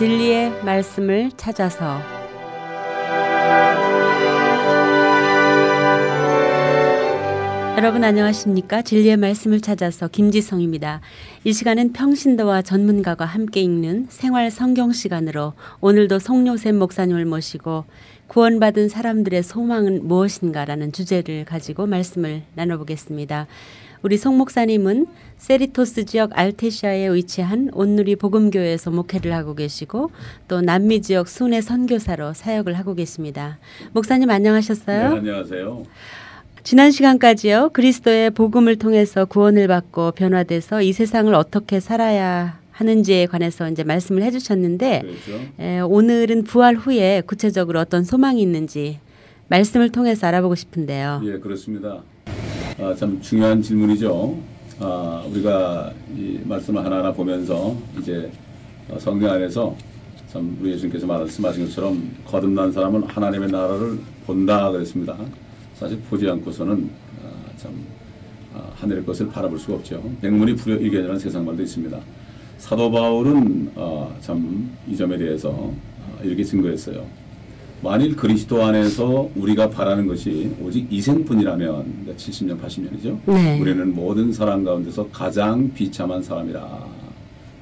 진리의 말씀을 찾아서 여러분 안녕하십니까? 진리의 말씀을 찾아서 김지성입니다. 이 시간은 평신도와 전문가가 함께 읽는 생활 성경 시간으로 오늘도 송요셉 목사님을 모시고 구원받은 사람들의 소망은 무엇인가라는 주제를 가지고 말씀을 나눠보겠습니다. 우리 송 목사님은 세리토스 지역 알테시아에 위치한 온누리 복음교회에서 목회를 하고 계시고 또 남미 지역 순회 선교사로 사역을 하고 계십니다. 목사님 안녕하셨어요? 네, 안녕하세요. 지난 시간까지요. 그리스도의 복음을 통해서 구원을 받고 변화돼서 이 세상을 어떻게 살아야 하는지에 관해서 이제 말씀을 해주셨는데 그렇죠. 에, 오늘은 부활 후에 구체적으로 어떤 소망이 있는지 말씀을 통해서 알아보고 싶은데요. 예, 그렇습니다. 아, 참 중요한 질문이죠. 아, 우리가 이 말씀을 하나하나 보면서 이제 어, 성경 안에서 참 우리 예수님께서 말씀하신 것처럼 거듭난 사람은 하나님의 나라를 본다 그랬습니다. 사실 보지 않고서는 아, 참 아, 하늘의 것을 바라볼 수가 없죠. 백문이 불여일견이라는 세상 말도 있습니다. 사도 바울은 어, 참이 점에 대해서 어, 이렇게 증거했어요. 만일 그리스도 안에서 우리가 바라는 것이 오직 이생뿐이라면 그러니까 70년 80년이죠. 네. 우리는 모든 사람 가운데서 가장 비참한 사람이라.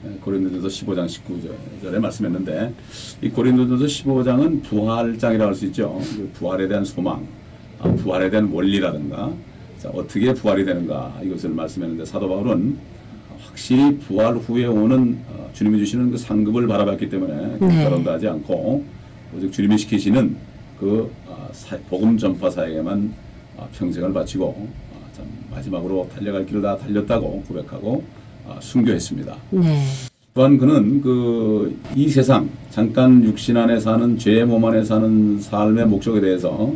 예, 고린도전서 15장 19절에 말씀했는데 이 고린도전서 15장은 부활장이라고 할 수 있죠. 그 부활에 대한 소망, 아, 부활에 대한 원리라든가 자, 어떻게 부활이 되는가 이것을 말씀했는데 사도 바울은 확실히 부활 후에 오는 어, 주님이 주시는 그 상급을 바라봤기 때문에 네. 그런다 하지 않고 오직 주님이 시키시는 그 아, 사- 복음 전파 사에게만 아, 평생을 바치고 아, 참 마지막으로 달려갈 길을 다 달렸다고 고백하고 아, 순교했습니다. 네. 또한 그는 그 이 세상 잠깐 육신 안에 사는 죄의 몸 안에 사는 삶의 목적에 대해서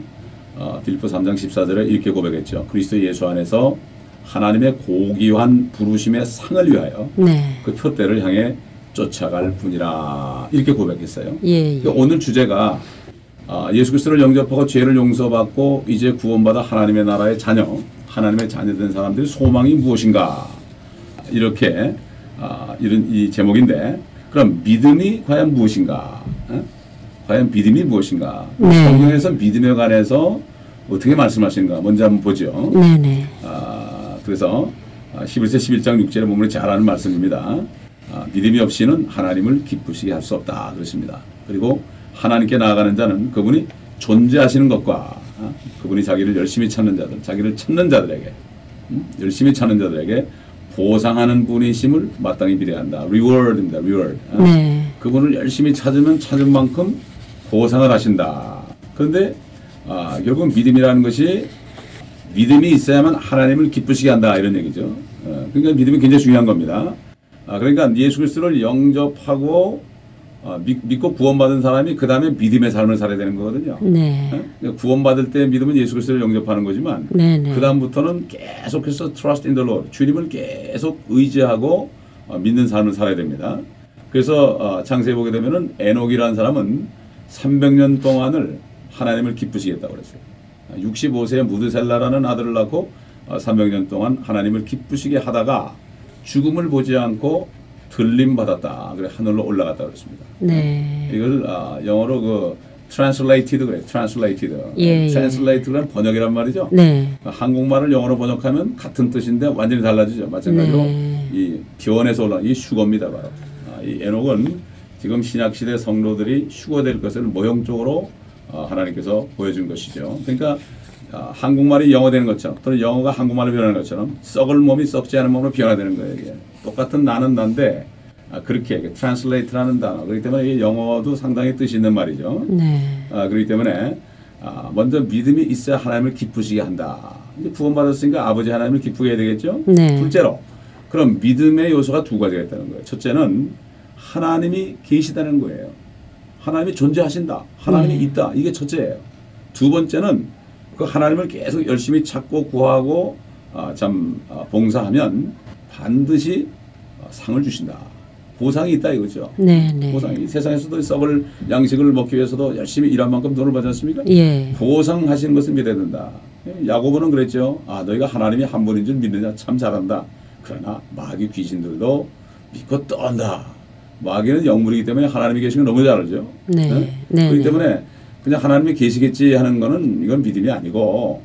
어, 빌립보 3장 14절에 이렇게 고백했죠. 그리스도 예수 안에서 하나님의 고귀한 부르심의 상을 위하여 네. 그 표대를 향해 쫓아갈 뿐이라 이렇게 고백했어요. 예, 예. 그러니까 오늘 주제가 아, 예수 그리스도를 영접하고 죄를 용서받고 이제 구원받아 하나님의 나라의 자녀, 하나님의 자녀된 사람들의 소망이 무엇인가 이렇게 아, 이런 이 제목인데 그럼 믿음이 과연 무엇인가? 어? 과연 믿음이 무엇인가? 네. 성경에서 믿음에 관해서 어떻게 말씀하시는가 먼저 한번 보죠. 네네. 아, 그래서 아, 11세 11장 6절에 보면 잘 아는 말씀입니다. 아, 믿음이 없이는 하나님을 기쁘시게 할 수 없다 그렇습니다. 그리고 하나님께 나아가는 자는 그분이 존재하시는 것과 아, 그분이 자기를 열심히 찾는 자들, 자기를 찾는 자들에게 음, 열심히 찾는 자들에게 보상하는 분이심을 마땅히 reward입니다. reward. 아, 네. 그분을 열심히 찾으면 찾은 만큼 보상을 하신다. 그런데 아, 결국 믿음이라는 것이 믿음이 있어야만 하나님을 기쁘시게 한다 이런 얘기죠. 어, 그러니까 믿음이 굉장히 중요한 겁니다. 아, 그러니까 예수 그리스도를 영접하고 아, 믿, 믿고 구원받은 사람이 그 다음에 믿음의 삶을 살아야 되는 거거든요. 네. 어? 그러니까 구원받을 때 믿음은 예수 그리스도를 영접하는 거지만 네 네. 그 다음부터는 계속해서 trust in the Lord, 주님을 계속 의지하고 어, 믿는 삶을 살아야 됩니다. 그래서 어, 창세에 보게 되면은 에녹이라는 사람은 300년 동안을 하나님을 기쁘시겠다고 그랬어요. 65세에 무드셀라라는 아들을 낳고 어, 300년 동안 하나님을 기쁘시게 하다가 죽음을 보지 않고 들림 받았다. 그래 하늘로 올라갔다 그랬습니다. 네. 이걸 아, 영어로 그 translated 그래. translated. 예, 예. translated란 번역이란 말이죠. 네. 한국말을 영어로 번역하면 같은 뜻인데 완전히 달라지죠. 마찬가지로 네. 이 변에서 올라온 이 휴거입니다. 바로 아, 이 에녹은 지금 신약 시대 성도들이 휴거될 것을 모형적으로 아, 하나님께서 보여준 것이죠. 그러니까 아, 한국말이 영어 되는 것처럼 또는 영어가 한국말로 변하는 것처럼 썩을 몸이 썩지 않은 몸으로 변화되는 거예요. 이게 똑같은 나는 난데 아, 그렇게 translate라는 단어 그렇기 때문에 이게 영어도 상당히 뜻이 있는 말이죠. 네. 아, 그렇기 때문에 아, 먼저 믿음이 있어야 하나님을 기쁘시게 한다. 이제 구원받았으니까 아버지 하나님을 기쁘게 해야 되겠죠. 네. 둘째로 그럼 믿음의 요소가 두 가지가 있다는 거예요. 첫째는 하나님이 계시다는 거예요. 하나님이 존재하신다. 하나님이 네. 있다. 이게 첫째예요. 두 번째는 그 하나님을 계속 열심히 찾고 구하고 아, 참 아, 봉사하면 반드시 아, 상을 주신다. 보상이 있다 이거죠. 네 네. 보상이 세상에서도 썩을 양식을 먹기 위해서도 열심히 일한 만큼 돈을 받지 않습니까? 예. 보상하시는 것을 믿어야 된다. 야고보는 그랬죠. 아 너희가 하나님이 한 분인 줄 믿느냐 참 잘한다. 그러나 마귀 귀신들도 믿고 떤다. 마귀는 영물이기 때문에 하나님이 계신 걸 너무 잘 알죠. 네. 네? 네. 그렇기 네. 때문에 그냥 하나님이 계시겠지 하는 거는 이건 믿음이 아니고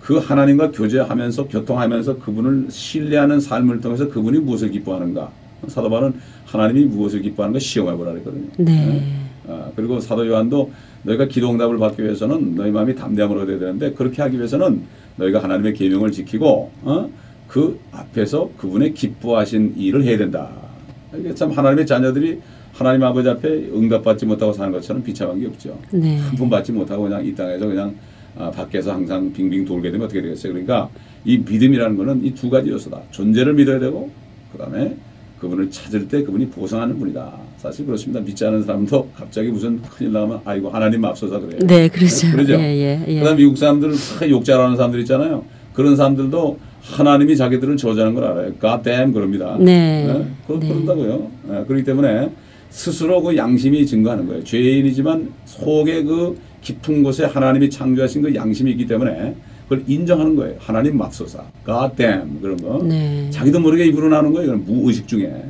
그 하나님과 교제하면서 교통하면서 그분을 신뢰하는 삶을 통해서 그분이 무엇을 기뻐하는가 사도 바울은 하나님이 무엇을 기뻐하는가 시험해 보라 그랬거든요. 네. 아, 그리고 사도 요한도 너희가 기도 응답을 받기 위해서는 너희 마음이 담대함을 얻어야 되는데 그렇게 하기 위해서는 너희가 하나님의 계명을 지키고 어? 그 앞에서 그분의 기뻐하신 일을 해야 된다. 이게 참 하나님의 자녀들이 하나님 아버지 앞에 응답받지 못하고 사는 것처럼 비참한 게 없죠. 네. 한푼 받지 못하고 그냥 이 땅에서 그냥 아, 밖에서 항상 빙빙 돌게 되면 어떻게 되겠어요? 그러니까 이 믿음이라는 거는 이 두 가지 요소다. 존재를 믿어야 되고 그다음에 그분을 찾을 때 그분이 보상하는 분이다. 사실 그렇습니다. 믿지 않은 사람도 갑자기 무슨 큰일 나면 아이고 하나님 앞서서 그래요. 네, 그렇죠. 그러죠. 예, 예, 예. 그다음 미국 사람들 다욕 잘하는 사람들 있잖아요. 그런 사람들도 하나님이 자기들을 저주하는 걸 알아요. God damn 그럽니다. 네. 그, 네. 그런다고요. 네, 그렇기 때문에 스스로 그 양심이 증거하는 거예요. 죄인이지만 속에 그 깊은 곳에 하나님이 창조하신 그 양심이 있기 때문에 그걸 인정하는 거예요. 하나님 맙소사. God damn 그런 거. 네. 자기도 모르게 입으로 나오는 거예요. 이건 무의식 중에.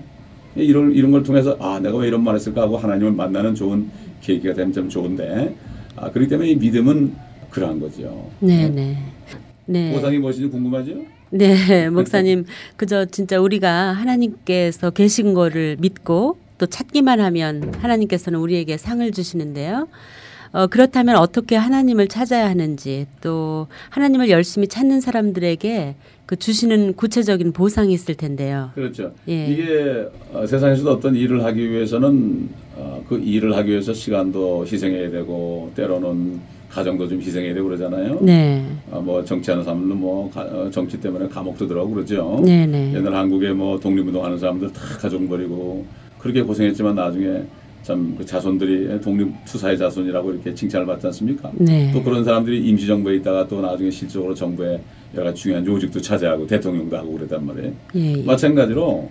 이런, 이런 걸 통해서 아, 내가 왜 이런 말 했을까 하고 하나님을 만나는 좋은 계기가 되면 참 좋은데 아, 그렇기 때문에 이 믿음은 그러한 거죠. 네, 네. 네. 보상이 무엇인지 궁금하죠? 네, 목사님, 그저 진짜 우리가 하나님께서 계신 거를 믿고 또 찾기만 하면 하나님께서는 우리에게 상을 주시는데요. 어, 그렇다면 어떻게 하나님을 찾아야 하는지 또 하나님을 열심히 찾는 사람들에게 그 주시는 구체적인 보상이 있을 텐데요. 그렇죠. 예. 이게 어, 세상에서도 어떤 일을 하기 위해서는 어, 그 일을 하기 위해서 시간도 희생해야 되고 때로는 가정도 좀 희생해야 되고 그러잖아요. 네. 어, 뭐 정치하는 사람들은 뭐 가- 어, 정치 때문에 감옥도 들어가고 그러죠. 네, 네. 옛날 한국에 뭐 독립운동하는 사람들 다 가족 버리고 그렇게 고생했지만 나중에 참 그 자손들이 독립 투사의 자손이라고 이렇게 칭찬을 받지 않습니까? 네. 또 그런 사람들이 임시정부에 있다가 또 나중에 실적으로 정부에 여러 가지 중요한 요직도 차지하고 대통령도 하고 그랬단 말이에요. 예, 예. 마찬가지로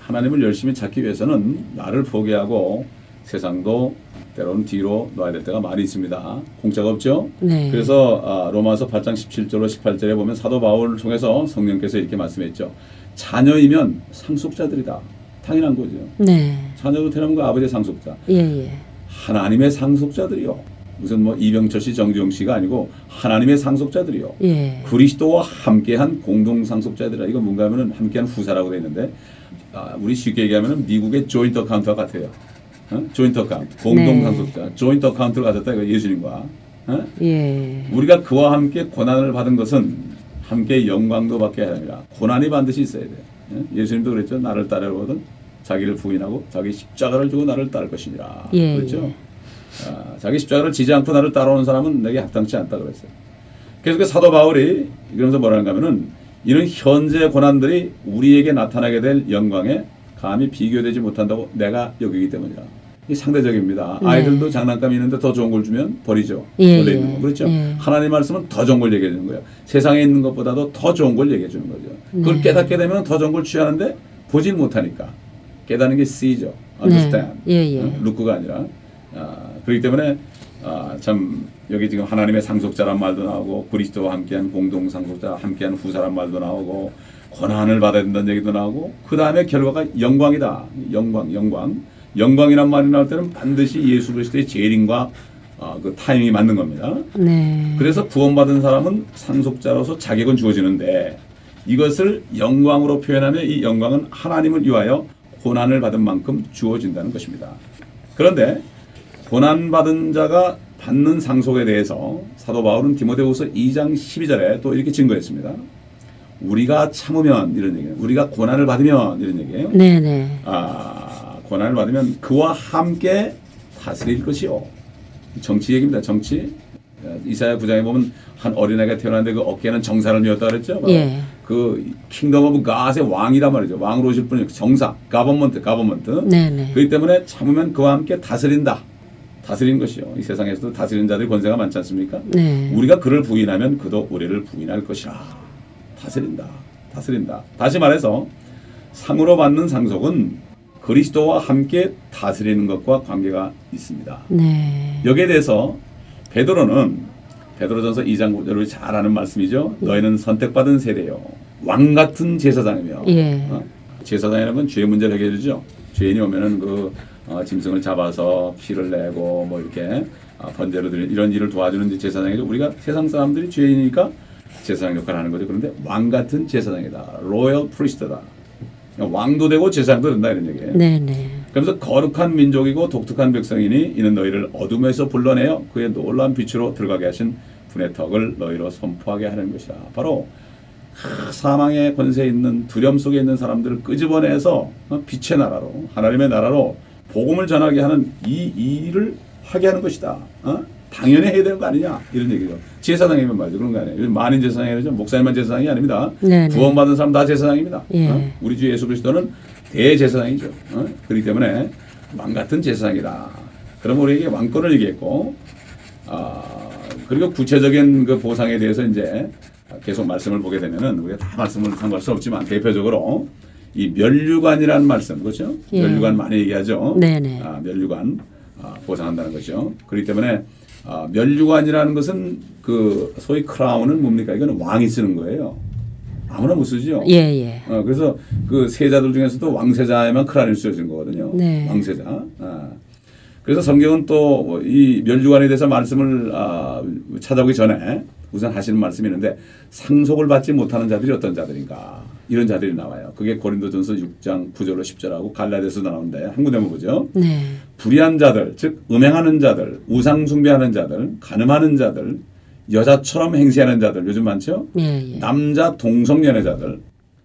하나님을 열심히 찾기 위해서는 나를 포기하고 세상도 때로는 뒤로 놔야 될 때가 많이 있습니다. 공짜가 없죠. 네. 그래서 아, 로마서 8장 17절로 18절에 보면 사도 바울을 통해서 성령께서 이렇게 말씀했죠. 자녀이면 상속자들이다. 당연한 거죠. 네. 자녀로 태어난 거 아버지의 상속자. 예, 예. 하나님의 상속자들이요. 무슨 뭐 이병철 씨, 정지용 씨가 아니고 하나님의 상속자들이요. 예. 그리스도와 함께한 공동 상속자들이라 이거 뭔가 하면은 함께한 후사라고 돼 있는데 아, 우리 쉽게 얘기하면은 미국의 joint account와 같아요. 어? joint account, 공동 네. 상속자, joint account를 가졌다 이거 예수님과 어? 예. 우리가 그와 함께 고난을 받은 것은 함께 영광도 받게 하느라 고난이 반드시 있어야 돼. 요 예수님도 그랬죠. 나를 따르거든 자기를 부인하고 자기 십자가를 지고 나를 따를 것이니라. 예, 그렇죠. 예. 아, 자기 십자가를 지지 않고 나를 따라오는 사람은 내게 합당치 않다 그랬어요. 그래서 그 사도 바울이 이러면서 뭐라는가 하면은 이런 현재 고난들이 우리에게 나타나게 될 영광에 감히 비교되지 못한다고 내가 여기기 때문이라. 이 상대적입니다. 네. 아이들도 장난감이 있는데 더 좋은 걸 주면 버리죠. 예, 원래 예. 있는 거. 그렇죠. 예. 하나님 말씀은 더 좋은 걸 얘기해 주는 거예요. 세상에 있는 것보다도 더 좋은 걸 얘기해 주는 거죠. 그걸 네. 깨닫게 되면 더 좋은 걸 취하는데 보질 못하니까 깨닫는 게 C죠. understand. 네. 예, 예. 어? 루크가 아니라. 아, 그렇기 때문에 아, 참 여기 지금 하나님의 상속자란 말도 나오고 그리스도와 함께한 공동 상속자, 함께한 후사란 말도 나오고 고난을 받아야 된다는 얘기도 나오고 그 다음에 결과가 영광이다. 영광, 영광. 영광이란 말이 나올 때는 반드시 예수 그리스도의 재림과 아, 그 타이밍이 맞는 겁니다. 네. 그래서 구원받은 사람은 상속자로서 자격은 주어지는데 이것을 영광으로 표현하면 이 영광은 하나님을 위하여 고난을 받은 만큼 주어진다는 것입니다. 그런데 고난 받은 자가 받는 상속에 대해서 사도 바울은 디모데후서 2장 12절에 또 이렇게 증거했습니다. 우리가 참으면 이런 얘기예요. 우리가 고난을 받으면 이런 얘기예요. 네, 네. 아, 고난을 받으면 그와 함께 다스릴 것이요. 정치 얘기입니다. 정치. 이사야 9장에 보면 한 어린아이가 태어났는데 그 어깨는 정사를 메었다 그랬죠. 예. 그 Kingdom of God의 왕이란 말이죠. 왕으로 오실 분이 정사, government, government. 네, 네. 그렇기 때문에 참으면 그와 함께 다스린다. 다스리는 것이요. 이 세상에서도 다스리는 자들이 권세가 많지 않습니까? 네. 우리가 그를 부인하면 그도 우리를 부인할 것이라. 다스린다. 다스린다. 다시 말해서 상으로 받는 상속은 그리스도와 함께 다스리는 것과 관계가 있습니다. 네. 여기에 대해서 베드로는 베드로전서 2장 9절을 잘 아는 말씀이죠. 너희는 선택받은 세대요. 왕 같은 제사장이며 예. 어? 제사장이라는 건죄 문제를 해결해주죠. 죄인이 오면은 그 어, 짐승을 잡아서 피를 내고 뭐 이렇게 아, 번제로 드리는 이런 일을 도와주는 제사장이죠. 우리가 세상 사람들이 죄인이니까 제사장 역할을 하는 거죠. 그런데 왕 같은 제사장이다. 로열 프리스트다. 왕도 되고 제사장도 된다 이런 얘기예요. 네, 네. 그래서 거룩한 민족이고 독특한 백성이니 이는 너희를 어둠에서 불러내어 그의 놀라운 빛으로 들어가게 하신 분의 덕을 너희로 선포하게 하는 것이다. 바로 사망의 권세에 있는 두려움 속에 있는 사람들을 끄집어내서 어, 빛의 나라로 하나님의 나라로 복음을 전하게 하는 이 일을 하게 하는 것이다. 어? 당연히 해야 되는 거 아니냐 이런 얘기죠. 제사장이면 말이죠. 그런 거 아니에요. 만인 제사장이죠. 목사님만 제사장이 아닙니다. 네네. 구원받은 사람 다 제사장입니다. 예. 어? 우리 주 예수 그리스도는 대제사장이죠. 어? 그렇기 때문에 왕 같은 제사장이다. 그럼 우리에게 왕권을 얘기했고, 아 그리고 구체적인 그 보상에 대해서 이제 계속 말씀을 보게 되면은 우리가 다 말씀을 상고할 수 없지만 대표적으로 이 멸류관이라는 말씀 그렇죠? 예. 멸류관 많이 얘기하죠. 네네. 아, 멸류관 아, 보상한다는 거죠. 그렇기 때문에 아, 멸류관이라는 것은 그 소위 크라운은 뭡니까? 이거는 왕이 쓰는 거예요. 아무나 못 쓰죠. 예, 예. 어, 그래서 그 세자들 중에서도 왕세자에만 크라운이 쓰여진 거거든요. 네. 왕세자. 아. 그래서 성경은 또 이 멸류관에 대해서 말씀을 아, 찾아보기 전에 우선 하시는 말씀이 있는데 상속을 받지 못하는 자들이 어떤 자들인가 이런 자들이 나와요. 그게 고린도전서 6장 9절로 10절하고 갈라디아서 나오는데 한 군데만 보죠. 네. 불의한 자들, 즉 음행하는 자들, 우상 숭배하는 자들, 가늠하는 자들, 여자처럼 행세하는 자들 요즘 많죠. 예, 예. 남자 동성연애자들,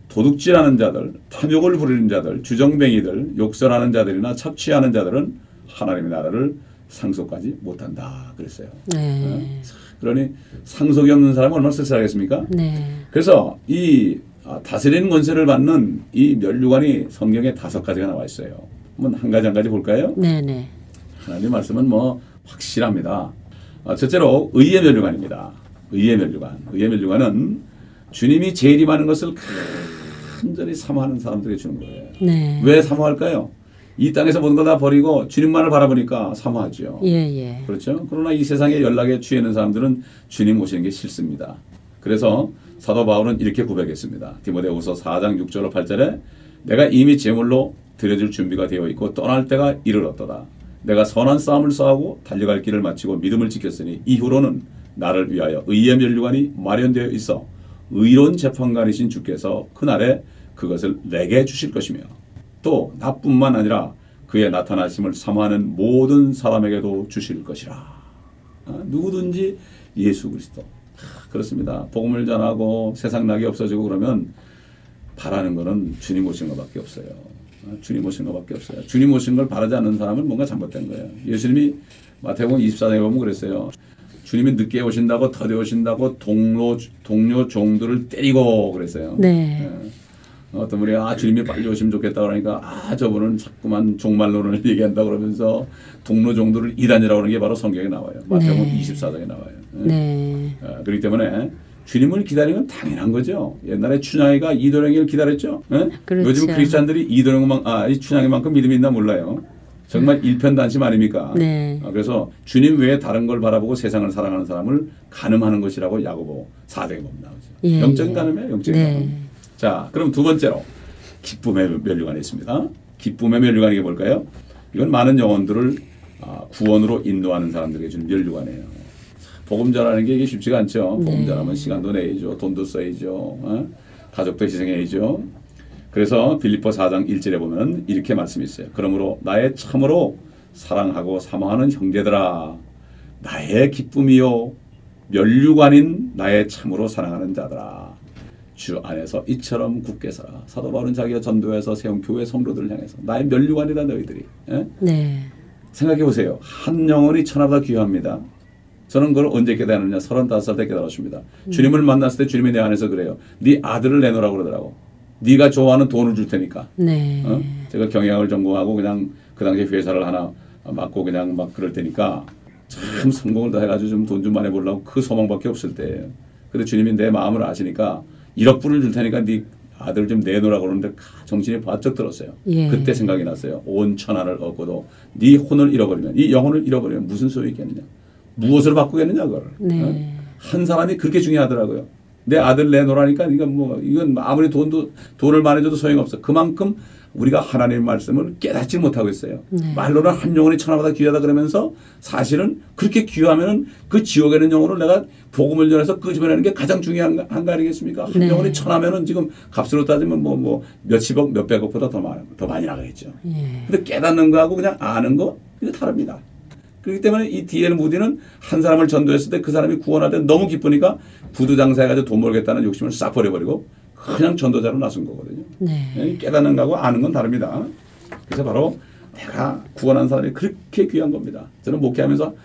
도둑질하는 자들, 탐욕을 부리는 자들, 주정뱅이들, 욕설하는 자들이나 착취하는 자들은 하나님의 나라를 상속하지 못한다 그랬어요. 네. 그러니 상속이 없는 사람은 얼마나 쓸쓸하겠습니까? 네. 그래서 이 아, 다스리는 권세를 받는 이 멸류관이 성경에 다섯 가지가 나와 있어요. 한번 한 가지 한 가지 볼까요? 네, 네. 하나님 말씀은 뭐 확실합니다. 아, 첫째로 의의 멸류관입니다. 의의 멸류관. 의의 멸류관은 주님이 재림하는 것을 간절히 사모하는 사람들에게 주는 거예요. 네. 왜 사모할까요? 이 땅에서 모든 걸 다 버리고 주님만을 바라보니까 사모하죠. 예, 예. 그렇죠. 그러나 이 세상의 연락에 취해 있는 사람들은 주님 오시는 게 싫습니다. 그래서 사도 바울은 이렇게 고백했습니다. 디모데후서 4장 6절로 8절에 내가 이미 제물로 드려질 준비가 되어 있고 떠날 때가 이르렀도다. 내가 선한 싸움을 싸우고 달려갈 길을 마치고 믿음을 지켰으니 이후로는 나를 위하여 의의 멸류관이 마련되어 있어 의로운 재판관이신 주께서 그날에 그것을 내게 주실 것이며 또 나뿐만 아니라 그의 나타나심을 사모하는 모든 사람에게도 주실 것이라. 아, 누구든지 예수 그리스도. 아, 그렇습니다. 복음을 전하고 세상 낙이 없어지고 그러면 바라는 거는 주님 오신 것밖에 없어요. 아, 주님 오신 것밖에 없어요. 주님 오신 걸 바라지 않는 사람은 뭔가 잘못된 거예요. 예수님이 마태복음 24장에 보면 그랬어요. 주님이 늦게 오신다고 더디 오신다고 동료 동료 종들을 때리고 그랬어요. 네. 예. 어떤 분이 아 주님이 빨리 오시면 좋겠다 그러니까 아 저분은 자꾸만 종말론을 얘기한다 그러면서 동료 종들을 이단이라고 하는 게 바로 성경에 나와요. 마태복음 네. 24장에 나와요. 예. 네. 아, 그렇기 때문에 주님을 기다리는 건 당연한 거죠. 옛날에 춘향이가 이도령이를 기다렸죠. 예? 그렇죠. 요즘 크리스찬들이 이도령만 아이 춘향이만큼 믿음이 있나 몰라요. 정말 일편단심 아닙니까? 네. 아, 그래서 주님 외에 다른 걸 바라보고 세상을 사랑하는 사람을 가늠하는 것이라고 야고보 4장에 보면 나오죠. 예, 영적인 예. 가늠이에요. 영적인 네. 가늠. 자, 그럼 두 번째로 기쁨의 멸류관이 있습니다. 기쁨의 멸류관이 뭘까요? 이건 많은 영혼들을 아, 구원으로 인도하는 사람들에게 주는 멸류관이에요. 전하는 게 이게 쉽지가 않죠. 네. 전하면 시간도 내야죠, 돈도 써야죠, 어? 가족도 희생해야죠. 그래서 빌립보 4장 1절에 보면 이렇게 말씀이 있어요. 그러므로 나의 참으로 사랑하고 사모하는 형제들아 나의 기쁨이요 멸류관인 나의 참으로 사랑하는 자들아 주 안에서 이처럼 굳게 살아 사도 바울은 자기가 전도해서 세운 교회 성도들을 향해서 나의 멸류관이다 너희들이 예? 네. 생각해 보세요 한 영혼이 천하보다 귀합니다 저는 그걸 언제 깨달았느냐 35살 때 깨달았습니다 주님을 만났을 때 주님이 내 안에서 그래요 네 아들을 내놓으라고 그러더라고 네가 좋아하는 돈을 줄 테니까 네. 어? 제가 경영을 전공하고 그냥 그 당시에 회사를 하나 맡고 그냥 막 그럴 때니까 참 성공을 다 해가지고 좀 돈 좀 많이 벌려고 그 소망밖에 없을 때예요. 근데 주님이 내 마음을 아시니까 1억 불을 줄 테니까 네 아들 좀 내놓으라고 그러는데 가- 정신이 바짝 들었어요. 예. 그때 생각이 났어요. 온 천하를 얻고도 네 혼을 잃어버리면 이 영혼을 잃어버리면 무슨 소용이 있겠느냐. 무엇을 바꾸겠느냐 그걸. 네. 어? 한 사람이 그렇게 중요하더라고요. 내 아들 내놓으라니까 이건 뭐 이건 아무리 돈도 돈을 많이 줘도 소용없어. 그만큼 우리가 하나님의 말씀을 깨닫지 못하고 있어요. 네. 말로는 한 영혼이 천하보다 귀하다 그러면서 사실은 그렇게 귀하면은 그 지옥에 있는 영혼을 내가 복음을 전해서 끄집어내는 게 가장 중요한 거- 한거 아니겠습니까? 한 네. 영혼이 천하면은 지금 값으로 따지면 뭐 뭐 몇십억 몇백억보다 더 많이 더 많이 나가겠죠. 예. 근데 깨닫는 거하고 그냥 아는 거 이거 다릅니다. 그렇기 때문에 이 D.L. 무디는 한 사람을 전도했을 때 그 사람이 구원할 때 너무 기쁘니까 부두 장사해가지고 돈 벌겠다는 욕심을 싹 버려버리고 그냥 전도자로 나선 거거든요. 네. 예, 깨닫는 거하고 아는 건 다릅니다. 그래서 바로 내가 구원한 사람이 그렇게 귀한 겁니다. 저는 목회하면서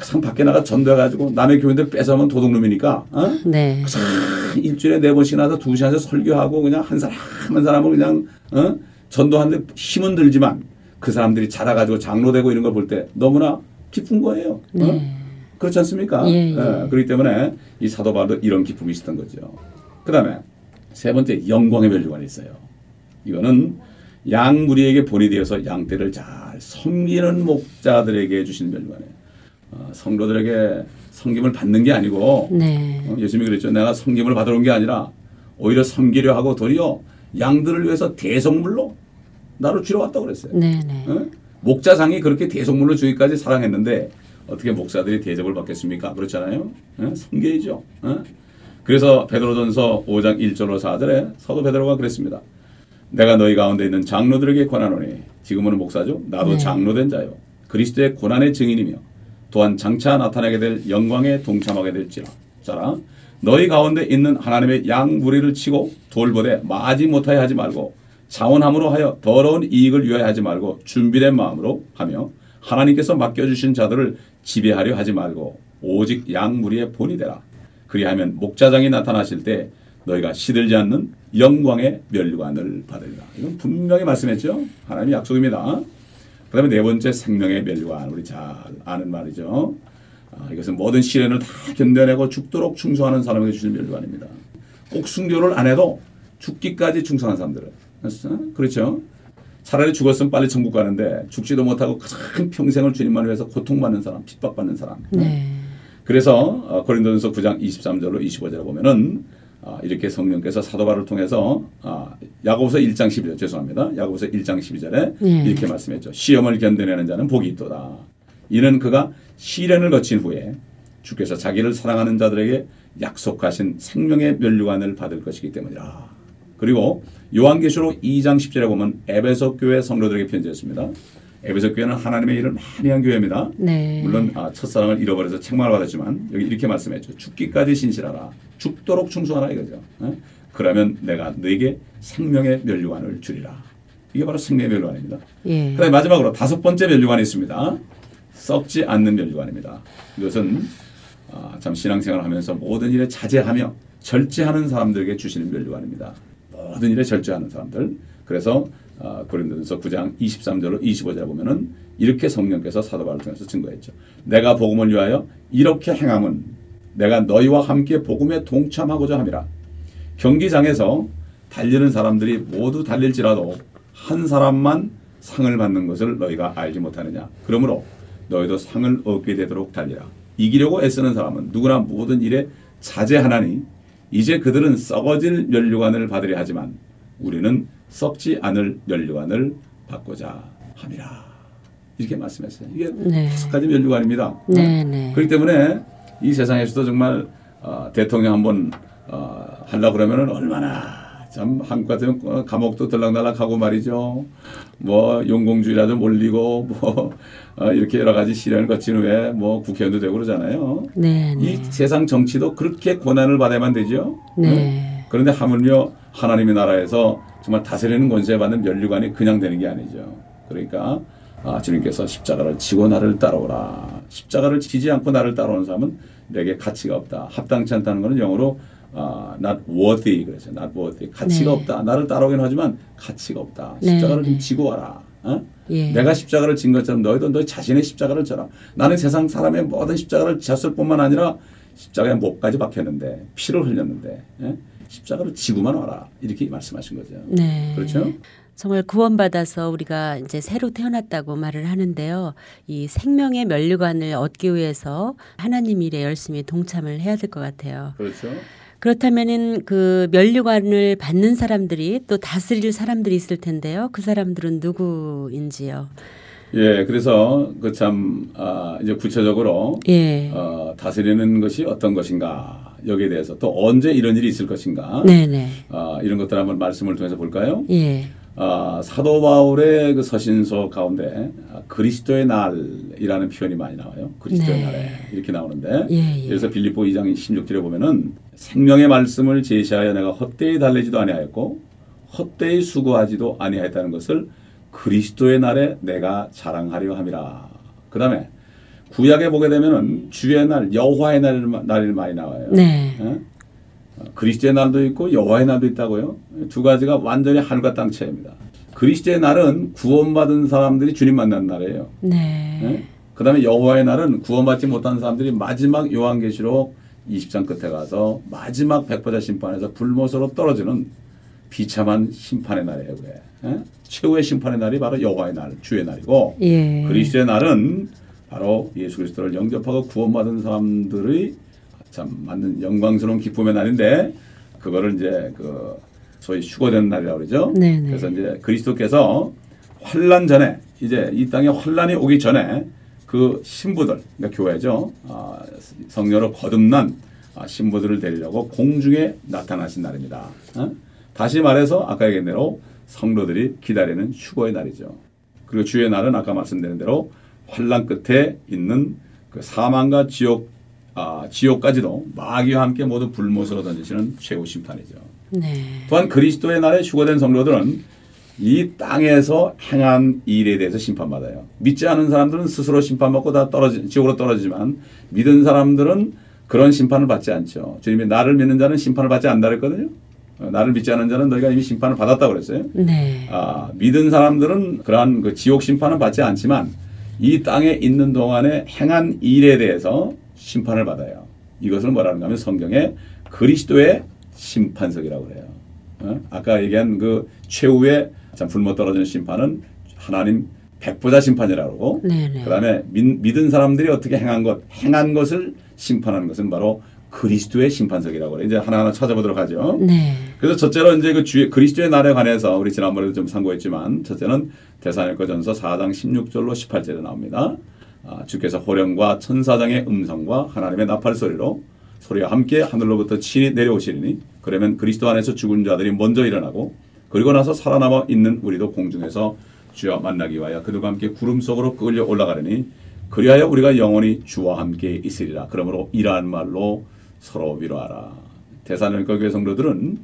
상 밖에 나가 전도해가지고 남의 교인들 뺏어오면 도둑놈이니까 어? 네. 참 일주일에 네 번씩 나서 두 시간씩 설교하고 그냥 한 사람 한 사람을 그냥 어? 전도하는데 힘은 들지만 그 사람들이 자라가지고 장로되고 이런 걸 볼 때 너무나 기쁜 거예요. 어? 네. 그렇지 않습니까? 예, 예. 그렇기 때문에 이 사도 바울도 이런 기쁨이 있었던 거죠. 그 다음에 세 번째 영광의 멸류관이 있어요. 이거는 양 무리에게 본이 되어서 양 떼를 잘 섬기는 목자들에게 주신 멸류관이에요. 어, 성도들에게 섬김을 받는 게 아니고 네. 어, 예수님이 그랬죠. 내가 섬김을 받으러 온 게 아니라 오히려 섬기려 하고 도리어 양들을 위해서 대성물로 나를 주러 왔다고 그랬어요. 네. 네. 어? 목자상이 그렇게 대성물로 주기까지 사랑했는데 어떻게 목사들이 대접을 받겠습니까? 그렇잖아요. 어? 섬겨야죠. 어? 그래서 베드로전서 5장 1절로 4절에 사도 베드로가 그랬습니다. 내가 너희 가운데 있는 장로들에게 권하노니 지금은 목사죠. 나도 네. 장로된 자요. 그리스도의 고난의 증인이며 또한 장차 나타나게 될 영광에 동참하게 될지라. 자라 너희 가운데 있는 하나님의 양 무리를 치고 돌보되 마지 못하여 하지 말고 자원함으로 하여 더러운 이익을 위하여 하지 말고 준비된 마음으로 하며 하나님께서 맡겨주신 자들을 지배하려 하지 말고 오직 양 무리의 본이 되라. 그리하면 목자장이 나타나실 때 너희가 시들지 않는 영광의 멸류관을 받으리라. 이건 분명히 말씀했죠. 하나님의 약속입니다. 그 다음에 네 번째 생명의 멸류관 우리 잘 아는 말이죠. 아, 이것은 모든 시련을 다 견뎌내고 죽도록 충성하는 사람에게 주신 멸류관입니다. 꼭 순교를 안 해도 죽기까지 충성한 사람들은 그렇죠. 차라리 죽었으면 빨리 천국 가는데 죽지도 못하고 가장 평생을 주님만 위해서 고통받는 사람, 핍박받는 사람. 네. 그래서 어, 고린도전서 9장 23절로 25절에 보면은 아, 이렇게 성령께서 사도 바울을 통해서 아, 야고보서 1장 12절 죄송합니다. 야고보서 1장 12절에 예. 이렇게 말씀했죠. 시험을 견뎌내는 자는 복이 있도다. 이는 그가 시련을 거친 후에 주께서 자기를 사랑하는 자들에게 약속하신 생명의 멸류관을 받을 것이기 때문이라. 그리고 요한계시록 2장 10절에 보면 에베소 교회 성도들에게 편지했습니다. 에베소 교회는 하나님의 일을 많이 한 교회입니다. 네. 물론 아, 첫사랑을 잃어버려서 책망을 받았지만 여기 이렇게 말씀했죠. 죽기까지 신실하라. 죽도록 충성하라 이거죠. 어? 그러면 내가 너에게 생명의 멸류관을 주리라. 이게 바로 생명의 멸류관입니다. 예. 그다음에 마지막으로 다섯 번째 멸류관이 있습니다. 썩지 않는 멸류관입니다. 이것은 아, 참 신앙생활을 하면서 모든 일에 자제하며 절제하는 사람들에게 주시는 멸류관입니다. 모든 일에 절제하는 사람들. 그래서 아, 고린도전서 9장 23절로 25절에 보면은 이렇게 성령께서 사도 바울을 통해서 증거했죠. 내가 복음을 위하여 이렇게 행함은 내가 너희와 함께 복음에 동참하고자 함이라. 경기장에서 달리는 사람들이 모두 달릴지라도 한 사람만 상을 받는 것을 너희가 알지 못하느냐. 그러므로 너희도 상을 얻게 되도록 달리라. 이기려고 애쓰는 사람은 누구나 모든 일에 자제하나니 이제 그들은 썩어질 멸류관을 받으려 하지만 우리는 썩지 않을 멸류관을 받고자 함이라. 이렇게 말씀했어요. 이게 네. 다섯 가지 멸류관입니다. 네, 네. 그렇기 때문에 이 세상에서도 정말 어, 대통령 한번 어, 하려 그러면은 얼마나 참 한국 같으면 어, 감옥도 들락날락하고 말이죠. 뭐 용공주의라도 몰리고 뭐 어, 이렇게 여러 가지 시련을 거친 후에 뭐 국회의원도 되고 그러잖아요. 네, 이 네. 세상 정치도 그렇게 고난을 받아야만 되죠. 네. 그런데 하물며 하나님의 나라에서 정말 다스리는 권세 받는 면류관이 그냥 되는 게 아니죠. 그러니까 아, 주님께서 십자가를 지고 나를 따라오라. 십자가를 지지 않고 나를 따라오는 사람은 내게 가치가 없다. 합당치 않다는 것은 영어로 아, not worthy 그래서 not worthy 가치가 네. 없다. 나를 따라오긴 하지만 가치가 없다. 네, 십자가를 네. 좀 지고 와라. 어? 예. 내가 십자가를 진 것처럼 너희도 너희 자신의 십자가를 져라. 나는 세상 사람의 모든 십자가를 졌을 뿐만 아니라 십자가에 목까지 박혔는데 피를 흘렸는데 예? 십자가를 지고만 와라 이렇게 말씀하신 거죠. 네. 그렇죠? 정말 구원받아서 우리가 이제 새로 태어났다고 말을 하는데요. 이 생명의 면류관을 얻기 위해서 하나님 일에 열심히 동참을 해야 될 것 같아요. 그렇죠. 그렇다면은 그 면류관을 받는 사람들이 또 다스릴 사람들이 있을 텐데요. 그 사람들은 누구인지요? 예, 그래서 그참 아, 이제 구체적으로 예. 어, 다스리는 것이 어떤 것인가 여기에 대해서 또 언제 이런 일이 있을 것인가 네네. 아, 이런 것들 한번 말씀을 통해서 볼까요? 예. 아, 사도 바울의 그 서신서 가운데 아, 그리스도의 날이라는 표현이 많이 나와요. 그리스도의 네. 날에 이렇게 나오는데 예, 예. 그래서 빌립보 2장 16절에 보면은 생명의 말씀을 제시하여 내가 헛되이 달래지도 아니하였고 헛되이 수고하지도 아니하였다는 것을 그리스도의 날에 내가 자랑하려 함이라. 그다음에 구약에 보게 되면은 주의 날, 여호와의 날, 날이 많이 나와요. 네. 예? 어, 그리스도의 날도 있고 여호와의 날도 있다고요. 두 가지가 완전히 하늘과 땅 차이입니다. 그리스도의 날은 구원받은 사람들이 주님 만난 날이에요. 네. 예? 그다음에 여호와의 날은 구원받지 못한 사람들이 마지막 요한계시록 20장 끝에 가서 마지막 백보자 심판에서 불못으로 떨어지는 비참한 심판의 날이에요. 그게. 예? 최후의 심판의 날이 바로 여호와의 날, 주의 날이고 예. 그리스도의 날은 바로 예수 그리스도를 영접하고 구원받은 사람들의 참 맞는 영광스러운 기쁨의 날인데 그거를 이제 그 소위 휴거된 날이라고 그러죠. 네네. 그래서 이제 그리스도께서 환란 전에 이제 이 땅에 환란이 오기 전에 그 신부들 그러니까 교회죠. 아, 성녀로 거듭난 아, 신부들을 데리려고 공중에 나타나신 날입니다. 어? 다시 말해서 아까 얘기한 대로 성도들이 기다리는 휴거의 날이죠. 그리고 주의 날은 아까 말씀드린 대로 환란 끝에 있는 그 사망과 지옥 아, 지옥까지도 마귀와 함께 모두 불못으로 던지시는 최후 심판이죠. 네. 또한 그리스도의 날에 휴거된 성도들은 이 땅에서 행한 일에 대해서 심판받아요. 믿지 않은 사람들은 스스로 심판받고 다 떨어지, 지옥으로 떨어지지만 믿은 사람들은 그런 심판을 받지 않죠. 주님이 나를 믿는 자는 심판을 받지 않는다 그랬거든요. 어, 나를 믿지 않는 자는 너희가 이미 심판을 받았다고 그랬어요. 네. 아, 믿은 사람들은 그러한 그 지옥 심판은 받지 않지만 이 땅에 있는 동안에 행한 일에 대해서 심판을 받아요. 이것을 뭐라는가 하면 성경에 그리스도의 심판석이라고 그래요. 어? 아까 얘기한 그 최후의 참 불못 떨어지는 심판은 하나님 백보자 심판이라고 그러고 네네. 그다음에 믿, 믿은 사람들이 어떻게 행한 것, 행한 것을 심판하는 것은 바로 그리스도의 심판석이라고 그래요. 이제 하나하나 찾아보도록 하죠. 네. 그래서 첫째로 이제 그 주의 그리스도의 날에 관해서 우리 지난번에도 좀参고했지만 첫째는 대사님거전서 4장 16절로 18절에 나옵니다. 아, 주께서 호령과 천사장의 음성과 하나님의 나팔 소리로 소리와 함께 하늘로부터 친히 내려오시리니 그러면 그리스도 안에서 죽은 자들이 먼저 일어나고 그리고 나서 살아남아 있는 우리도 공중에서 주와 만나기 위하여 그들과 함께 구름 속으로 끌려 올라가려니 그리하여 우리가 영원히 주와 함께 있으리라. 그러므로 이러한 말로 서로 위로하라. 대사님과 교회 성도들은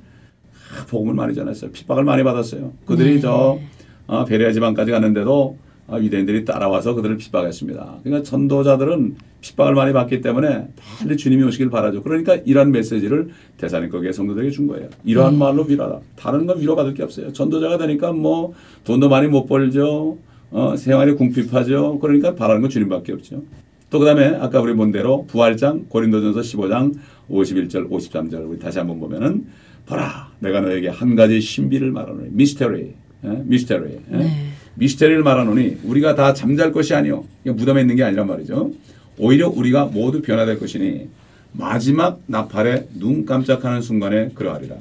아, 복음을 많이 전했어요. 핍박을 많이 받았어요. 그들이 네. 저 아, 베레아 지방까지 갔는데도 아, 유대인들이 따라와서 그들을 핍박했습니다. 그러니까 전도자들은 핍박을 많이 받기 때문에 빨리 주님이 오시길 바라죠. 그러니까 이러한 메시지를 대사님과 교회 성도들에게 준 거예요. 이러한 말로 위로하라. 다른 건 위로받을 게 없어요. 전도자가 되니까 뭐 돈도 많이 못 벌죠. 어, 생활이 궁핍하죠. 그러니까 바라는 건 주님밖에 없죠. 또 그다음에 아까 우리 본 대로 부활장 고린도전서 15장 51절 53절 우리 다시 한번 보면은 보라 내가 너에게 한 가지 신비를 말하노니 미스테리 예? 미스테리 예? 네. 미스테리를 말하노니 우리가 다 잠잘 것이 아니요 무덤에 있는 게 아니란 말이죠 오히려 우리가 모두 변화될 것이니 마지막 나팔에 눈 깜짝하는 순간에 그러하리라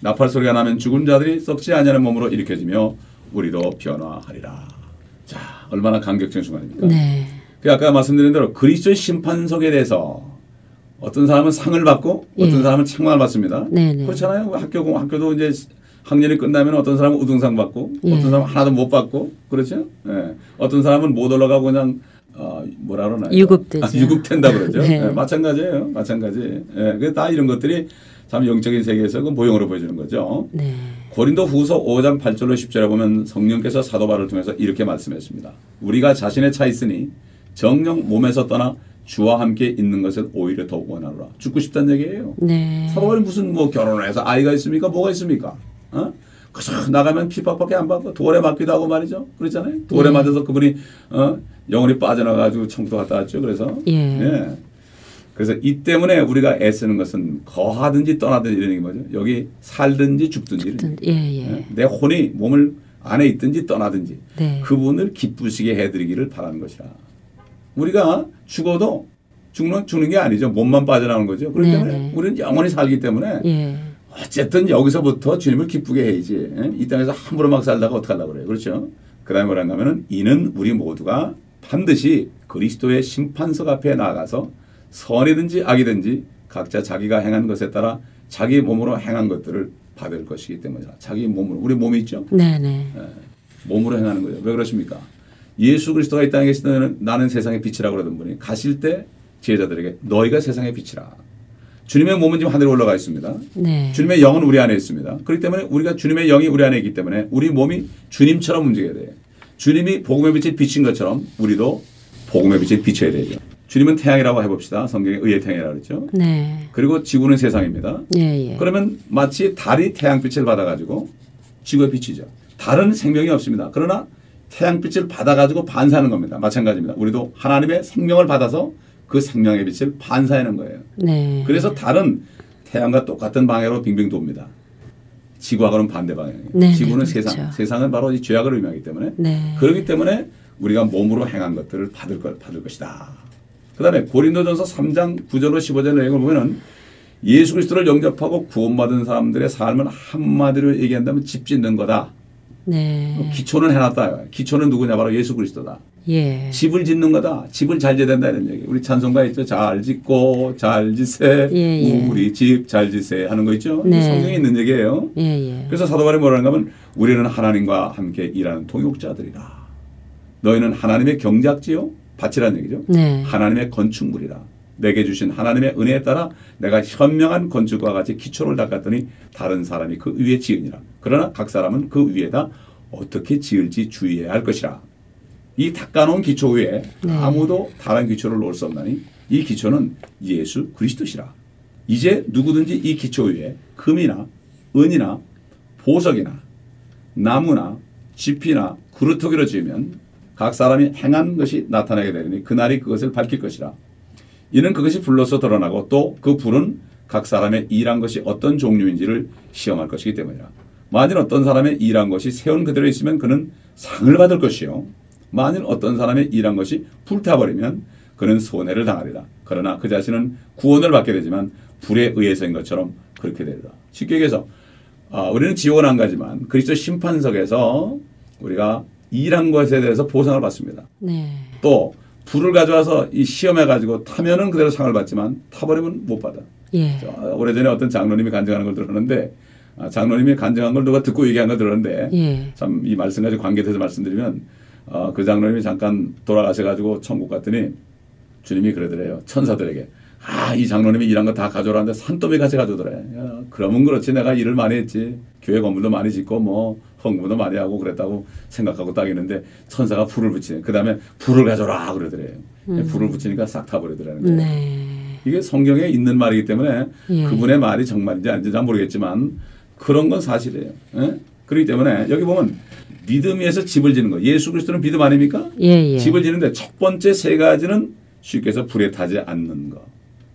나팔 소리가 나면 죽은 자들이 썩지 아니하는 몸으로 일으켜지며 우리도 변화하리라 자 얼마나 감격적인 순간입니까 네. 그 아까 말씀드린 대로 그리스도의 심판석에 대해서 어떤 사람은 상을 받고 어떤 예. 사람은 책망을 받습니다. 네네. 그렇잖아요. 학교 학교도 이제 학년이 끝나면 어떤 사람은 우등상 받고 예. 어떤 사람은 하나도 못 받고 그렇죠. 예. 어떤 사람은 못 올라가고 그냥 어, 뭐라 그러나요? 유급되죠. 아, 유급된다 그러죠. 네. 예, 마찬가지예요. 마찬가지. 예. 그다 이런 것들이 참 영적인 세계에서 그 모형으로 보여주는 거죠. 네. 고린도 후서 5장 8절로 10절에 보면 성령께서 사도 바울을 통해서 이렇게 말씀했습니다. 우리가 자신의 차 있으니 정령 몸에서 떠나 주와 함께 있는 것을 오히려 더욱 원하노라. 죽고 싶다는 얘기예요. 네. 사도 바울이 무슨 뭐 결혼을 해서 아이가 있습니까? 뭐가 있습니까? 어? 그저 나가면 핍박밖에 안 받고 돌에 맞기도 하고 말이죠. 그렇잖아요. 돌에 예. 맞아서 그분이 어? 영혼이 빠져나가지고 청도 갔다 왔죠. 그래서 예. 그래서 이 때문에 우리가 애쓰는 것은 거하든지 떠나든지 이런 게 뭐죠? 여기 살든지 죽든지 어떤- 예, 예. 예? 내 혼이 몸을 안에 있든지 떠나든지 네. 그분을 기쁘시게 해드리기를 바라는 것이라. 우리가 죽어도 죽는 죽는 게 아니죠. 몸만 빠져나오는 거죠. 그렇기 네, 때문에 네. 우리는 영원히 살기 때문에 예. 어쨌든 여기서부터 주님을 기쁘게 해야지. 예? 이 땅에서 함부로 막 살다가 어떡하려고 그래요. 그렇죠? 그 다음에 뭐라고 하면은 이는 우리 모두가 반드시 그리스도의 심판석 앞에 나가서 선이든지 악이든지 각자 자기가 행한 것에 따라 자기 몸으로 행한 것들을 받을 것이기 때문이다. 자기 몸으로. 우리 몸이 있죠? 네네. 몸으로 행하는 거예요. 왜 그러십니까? 예수 그리스도가 이 땅에 계실 때는 나는 세상의 빛이라고 그러던 분이 가실 때 제자들에게 너희가 세상의 빛이라. 주님의 몸은 지금 하늘에 올라가 있습니다. 네. 주님의 영은 우리 안에 있습니다. 그렇기 때문에 우리가 주님의 영이 우리 안에 있기 때문에 우리 몸이 주님처럼 움직여야 돼요. 주님이 복음의 빛에 비친 것처럼 우리도 복음의 빛에 비춰야 되죠. 주님은 태양이라고 해봅시다. 성경에 의의 태양이라고 그랬죠. 네. 그리고 지구는 세상입니다. 예, 예. 그러면 마치 달이 태양빛을 받아가지고 지구에 비치죠. 달은 생명이 없습니다. 그러나 태양빛을 받아가지고 반사하는 겁니다. 마찬가지입니다. 우리도 하나님의 생명을 받아서 그 생명의 빛을 반사하는 거예요. 네. 그래서 달은 태양과 똑같은 방향으로 빙빙 돕니다. 지구하고는 반대 방향이에요. 네, 지구는 네, 세상, 그렇죠. 세상은 바로 이 죄악을 의미하기 때문에 네. 그렇기 때문에 우리가 몸으로 행한 것들을 받을 것 받을 것이다. 그다음에 고린도전서 3장 9절로 15절 내용을 보면은 예수 그리스도를 영접하고 구원받은 사람들의 삶은 한마디로 얘기한다면 집 짓는 거다. 네. 기초는 해놨다. 기초는 누구냐 바로 예수 그리스도다. 예. 집을 짓는 거다. 집을 잘 지어야 된다 이런 얘기. 우리 찬송가 있죠. 잘 짓고 잘 지세 예, 예. 우리 집 잘 지세 하는 거 있죠. 네. 성경에 있는 얘기예요. 예, 예. 그래서 사도 바울이 뭐라는가 하면 우리는 하나님과 함께 일하는 동역자들이다. 너희는 하나님의 경작지요 밭이라는 얘기죠. 네. 하나님의 건축물이라. 내게 주신 하나님의 은혜에 따라 내가 현명한 건축과 같이 기초를 닦았더니 다른 사람이 그 위에 지으니라. 그러나 각 사람은 그 위에다 어떻게 지을지 주의해야 할 것이라. 이 닦아놓은 기초 위에 네. 아무도 다른 기초를 놓을 수 없나니 이 기초는 예수 그리스도시라. 이제 누구든지 이 기초 위에 금이나 은이나 보석이나 나무나 지피나 그루터기로 지으면 각 사람이 행한 것이 나타나게 되니 그날이 그것을 밝힐 것이라. 이는 그것이 불로서 드러나고 또 그 불은 각 사람의 일한 것이 어떤 종류인지를 시험할 것이기 때문이라. 만일 어떤 사람의 일한 것이 세운 그대로 있으면 그는 상을 받을 것이요. 만일 어떤 사람의 일한 것이 불타버리면 그는 손해를 당하리라. 그러나 그 자신은 구원을 받게 되지만 불에 의해서인 것처럼 그렇게 되리라. 쉽게 얘기해서 아, 우리는 지옥은 안 가지만 그리스도 심판석에서 우리가 일한 것에 대해서 보상을 받습니다. 네. 또 불을 가져와서 이 시험해 가지고 타면은 그대로 상을 받지만 타버리면 못 받아. 예. 저 오래전에 어떤 장로님이 간증하는 걸 들었는데 아, 장로님이 간증한 걸 누가 듣고 얘기한 걸 들었는데 예. 참이 말씀 가지고 관계돼서 말씀드리면 어, 그 장로님이 잠깐 돌아가셔가지고 천국 갔더니 주님이 그러더래요. 천사들에게. 아 이 장로님이 일한 거 다 가져오라는데 산더미 같이 가져오더래. 야, 그러면 그렇지. 내가 일을 많이 했지. 교회 건물도 많이 짓고 뭐 헌금도 많이 하고 그랬다고 생각하고 딱 있는데 천사가 불을 붙이네. 그 다음에 불을 가져오라 그러더래요. 불을 붙이니까 싹 타버리더라는 거예요 네. 이게 성경에 있는 말이기 때문에 예. 그분의 말이 정말인지 아닌지 잘 모르겠지만 그런 건 사실이에요. 예? 그렇기 때문에 여기 보면 믿음 위에서 집을 지는 거. 예수 그리스도는 믿음 아닙니까? 예, 예. 집을 지는데 첫 번째 세 가지는 쉽게 해서 불에 타지 않는 거.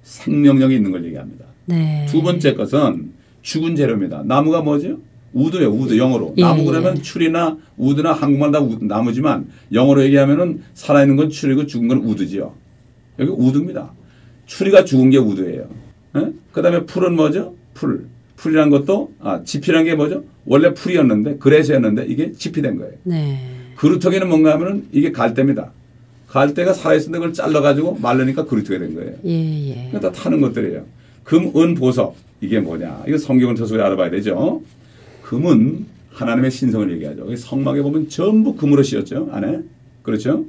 생명력이 있는 걸 얘기합니다. 네. 두 번째 것은 죽은 재료입니다. 나무가 뭐죠? wood예요. Wood 영어로. 예, 나무 예. 그러면 tree나 wood나 한국말 다 우- 나무지만 영어로 얘기하면은 살아있는 건 tree고 죽은 건 wood지요. 여기 wood입니다. Tree가 죽은 게 wood예요. 예? 그다음에 풀은 뭐죠? 풀. 풀이란 것도 아 짚이란 게 뭐죠? 원래 풀이었는데 grass였는데 이게 짚이 된 거예요. 네. 그루터기는 뭔가 하면은 이게 갈대입니다. 갈대가 살아있었는데 그걸 잘라가지고 말르니까 그루터기가 된 거예요. 예, 예. 다 타는 것들이에요. 금, 은, 보석. 이게 뭐냐. 이거 성경을 터서 알아봐야 되죠. 금은 하나님의 신성을 얘기하죠. 성막에 보면 전부 금으로 씌었죠. 안에. 그렇죠?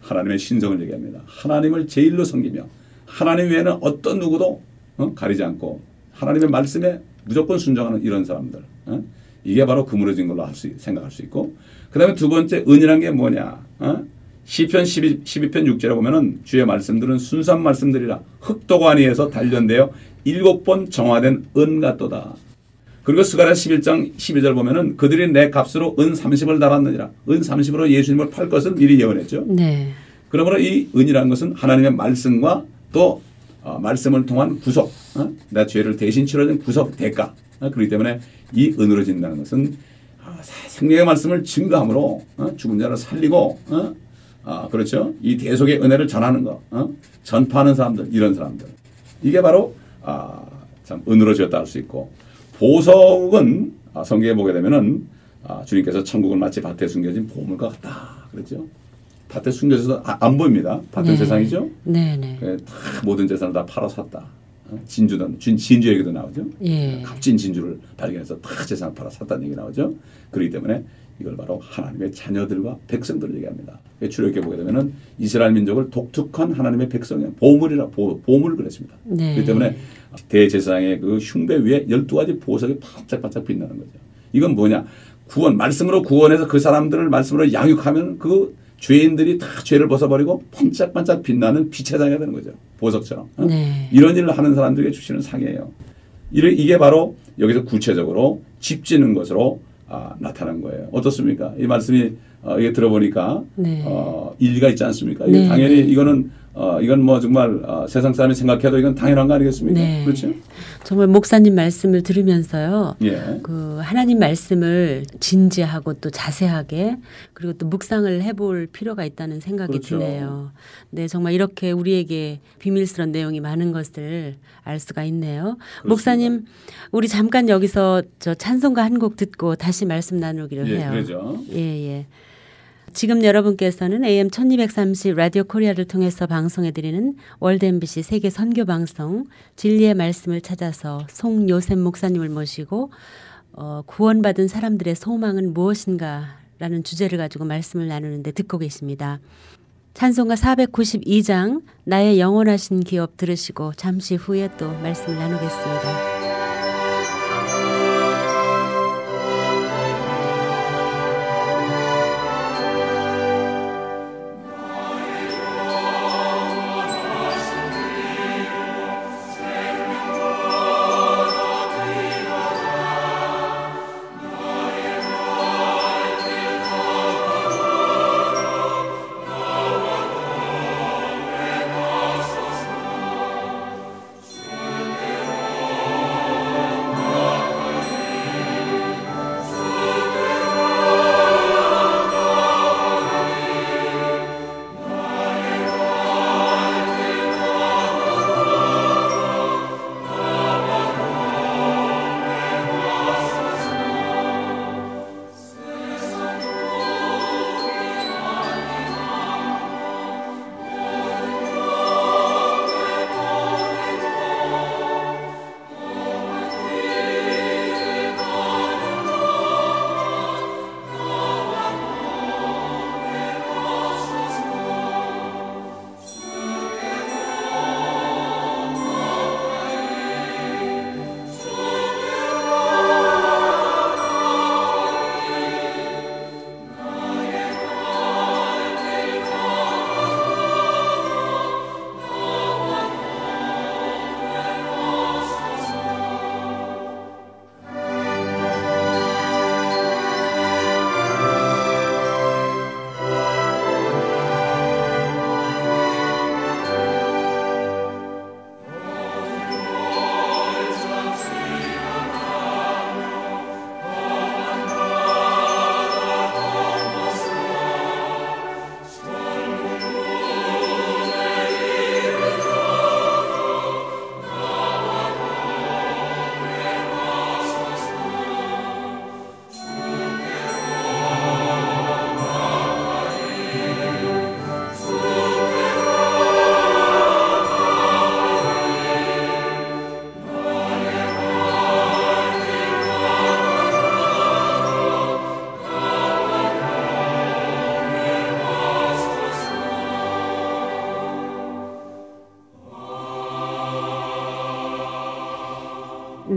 하나님의 신성을 얘기합니다. 하나님을 제일로 섬기며 하나님 외에는 어떤 누구도 어? 가리지 않고 하나님의 말씀에 무조건 순종하는 이런 사람들. 어? 이게 바로 금으로 진 걸로 할 수, 생각할 수 있고. 그 다음에 두 번째, 은이란 게 뭐냐. 어? 시편 12, 12편 6절에 보면은 주의 말씀들은 순수한 말씀들이라 흑도관이에서 단련되어 일곱 번 정화된 은 같도다. 그리고 스가랴 11장 12절 보면은 그들이 내 값으로 은 30을 달았느니라. 은 30으로 예수님을 팔 것을 미리 예언했죠. 네. 그러므로 이 은이라는 것은 하나님의 말씀과 또 어, 말씀을 통한 구속, 어? 내 죄를 대신 치러진 구속 대가. 어? 그렇기 때문에 이 은으로 진다는 것은 아, 생명의 말씀을 증거함으로 어? 죽은 자를 살리고 어? 아, 그렇죠. 이 대속의 은혜를 전하는 거, 어? 전파하는 사람들, 이런 사람들. 이게 바로, 아, 참, 은으로 지었다 할 수 있고, 보석은, 아, 성경에 보게 되면은, 아, 주님께서 천국은 마치 밭에 숨겨진 보물과 같다. 그랬죠. 밭에 숨겨져서 아, 안 보입니다. 밭은 네. 세상이죠. 네, 네. 그다 모든 재산을 다 팔아 샀다. 어? 진주는 진, 진주 얘기도 나오죠. 예. 값진 진주를 발견해서 다 재산을 팔아 샀다는 얘기 나오죠. 그렇기 때문에 이걸 바로 하나님의 자녀들과 백성들을 얘기합니다. 출애굽에 보게 되면은 이스라엘 민족을 독특한 하나님의 백성의 보물이라 보, 보물 그랬습니다. 네. 그렇기 때문에 대제사장의 그 흉배 위에 열두 가지 보석이 반짝반짝 빛나는 거죠. 이건 뭐냐? 구원 말씀으로 구원해서 그 사람들을 말씀으로 양육하면 그 죄인들이 다 죄를 벗어버리고 반짝반짝 빛나는 빛의 장이 되는 거죠. 보석처럼. 어? 네. 이런 일을 하는 사람들에게 주시는 상이에요. 이래- 이게 바로 여기서 구체적으로 집 짓는 것으로 아, 나타난 거예요. 어떻습니까? 이 말씀이 어, 이게 들어보니까 네. 어, 일리가 있지 않습니까? 네, 당연히 네. 이거는 어, 이건 뭐 정말 어, 세상 사람이 생각해도 이건 당연한 거 아니겠습니까? 네. 그렇죠? 정말 목사님 말씀을 들으면서요. 예. 그 하나님 말씀을 진지하고 또 자세하게 그리고 또 묵상을 해볼 필요가 있다는 생각이 그렇죠. 드네요. 네, 정말 이렇게 우리에게 비밀스러운 내용이 많은 것을 알 수가 있네요. 목사님, 우리 잠깐 여기서 저 찬송가 한 곡 듣고 다시 말씀 나누기로 예, 해요. 그러죠. 예, 예. 지금 여러분께서는 AM 1230 라디오 코리아를 통해서 방송해 드리는 월드 MBC 세계 선교 방송 진리의 말씀을 찾아서 송요셉 목사님을 모시고 어, 구원받은 사람들의 소망은 무엇인가 라는 주제를 가지고 말씀을 나누는데 듣고 계십니다. 찬송가 492장 나의 영원하신 기업 들으시고 잠시 후에 또 말씀을 나누겠습니다.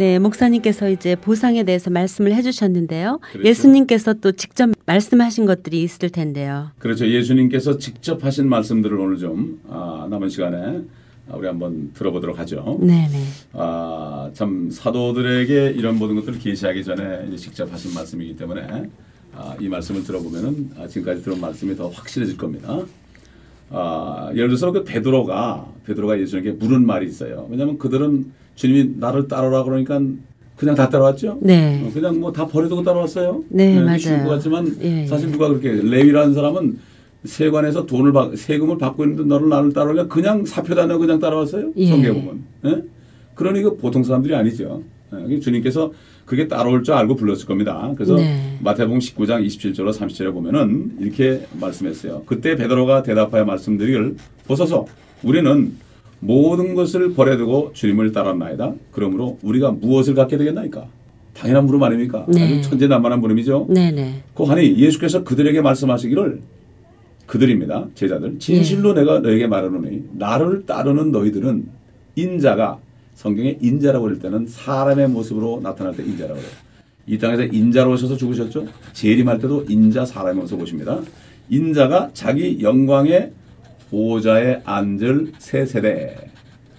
네, 목사님께서 이제 보상에 대해서 말씀을 해주셨는데요. 그렇죠. 예수님께서 또 직접 말씀하신 것들이 있을 텐데요. 그렇죠. 예수님께서 직접 하신 말씀들을 오늘 좀 아, 남은 시간에 아, 우리 한번 들어보도록 하죠. 네, 네. 아, 참 사도들에게 이런 모든 것들을 계시하기 전에 직접 하신 말씀이기 때문에 아, 이 말씀을 들어보면은 아, 지금까지 들은 말씀이 더 확실해질 겁니다. 아, 예를 들어서 그 베드로가 베드로가 예수님께 물은 말이 있어요. 왜냐하면 그들은 주님이 나를 따르라 그러니까 그냥 다 따라왔죠. 네. 어, 그냥 뭐 다 버려두고 따라왔어요. 네, 맞아요. 쉬운 것 같지만 예, 예. 사실 누가 그렇게 레위라는 사람은 세관에서 돈을 받, 세금을 받고 있는데 너를 나를 따라오냐 그냥 사표도 안 내고 그냥 따라왔어요. 예. 성경에 보면. 예? 그러니 그 보통 사람들이 아니죠. 예, 주님께서 그게 따라올 줄 알고 불렀을 겁니다. 그래서 네. 마태복음 19장 27절로 30절에 보면은 이렇게 말씀했어요. 그때 베드로가 대답하여 말씀드리기를 보소서 우리는 모든 것을 버려두고 주님을 따랐나이다. 그러므로 우리가 무엇을 갖게 되겠나이까? 당연한 물음 아닙니까? 네. 아주 천재난만한 물음이죠. 네네. 그 하니 예수께서 그들에게 말씀하시기를 그들입니다. 제자들. 진실로 예. 내가 너에게 말하노니 나를 따르는 너희들은 인자가 성경에 인자라고 할 때는 사람의 모습으로 나타날 때 인자라고 해요. 이 땅에서 인자로 오셔서 죽으셨죠. 재림할 때도 인자 사람의 모습 보십니다. 인자가 자기 영광의 보좌에 앉을 새 세대.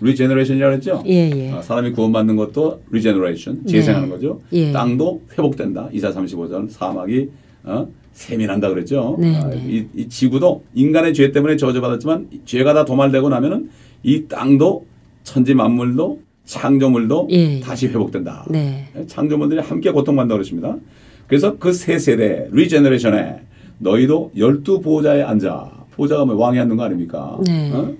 Regeneration이라고 했죠. 예, 예. 아, 사람이 구원받는 것도 regeneration, 재생하는 네. 거죠. 예. 땅도 회복된다. 이사 35절 사막이 어? 샘이 난다 그랬죠. 네, 아, 네. 이, 이 지구도 인간의 죄 때문에 저주받았지만 죄가 다 도말되고 나면은 이 땅도 천지 만물도 창조물도 예. 다시 회복된다. 네. 창조물들이 함께 고통받는다 그러십니다. 그래서 그 새 세대 regeneration에 너희도 열두 보좌에 앉아 보좌가 뭐 왕이 앉는 거 아닙니까? 네. 어?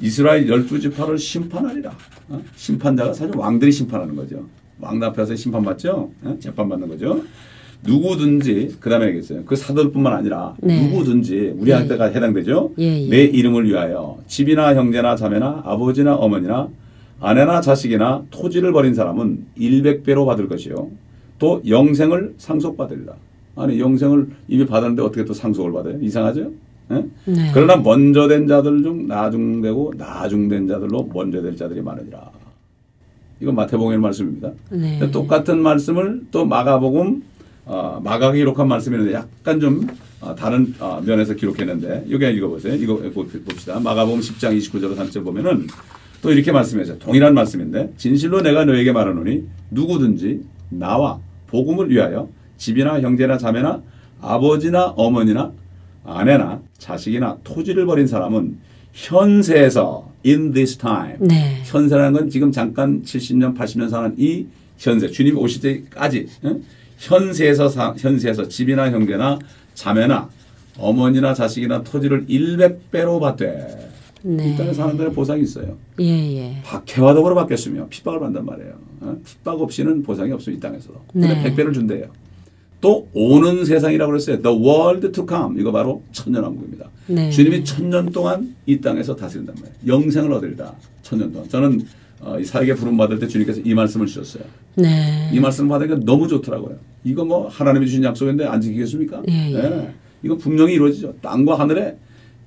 이스라엘 열두 지파를 심판하리라. 어? 심판자가 사실 왕들이 심판하는 거죠. 왕 앞에서 심판받죠. 어? 재판받는 거죠. 누구든지 그다음에 얘기했어요. 그 사도뿐만 아니라 네. 누구든지 우리한테가 해당되죠. 예, 예. 내 이름을 위하여 집이나 형제나 자매나 아버지나 어머니나 아내나 자식이나 토지를 버린 사람은 일백배로 받을 것이요. 또 영생을 상속받으리라. 아니 영생을 이미 받았는데 어떻게 또 상속을 받아요? 이상하죠? 예? 네. 그러나 먼저 된 자들 중 나중되고 나중된 자들로 먼저 될 자들이 많으리라. 이건 마태복음의 말씀입니다. 네. 똑같은 말씀을 또 마가복음 어, 마가가 기록한 말씀이는데 약간 좀 어, 다른 어, 면에서 기록했는데 여기 읽어보세요. 이거 보- 봅시다. 마가복음 10장 29절 30절 보면은 또 이렇게 말씀해서 동일한 말씀인데 진실로 내가 너에게 말하노니 누구든지 나와 복음을 위하여 집이나 형제나 자매나 아버지나 어머니나 아내나 자식이나 토지를 버린 사람은 현세에서 in this time 네. 현세라는 건 지금 잠깐 70년, 80년 사는 이 현세, 주님이 오실 때까지 응? 현세에서 사, 현세에서 집이나 형제나 자매나 어머니나 자식이나 토지를 100배로 받되 네. 이 땅에 사는 데는 보상이 있어요. 예, 예. 박해와 더불어 받겠으며 핍박을 받단 말이에요. 어? 핍박 없이는 보상이 없어요. 이 땅에서도. 근데 네. 100배를 준대요. 또 오는 세상이라고 그랬어요. The world to come. 이거 바로 천년왕국입니다. 네. 주님이 천년 동안 이 땅에서 다스린단 말이에요. 영생을 얻으리다. 천년 동안. 저는 어, 이 사역에 부름 받을 때 주님께서 이 말씀을 주셨어요. 네. 이 말씀을 받으니까 너무 좋더라고요. 이거 뭐 하나님이 주신 약속인데 안 지키겠습니까? 예, 예. 이거 분명히 이루어지죠. 땅과 하늘에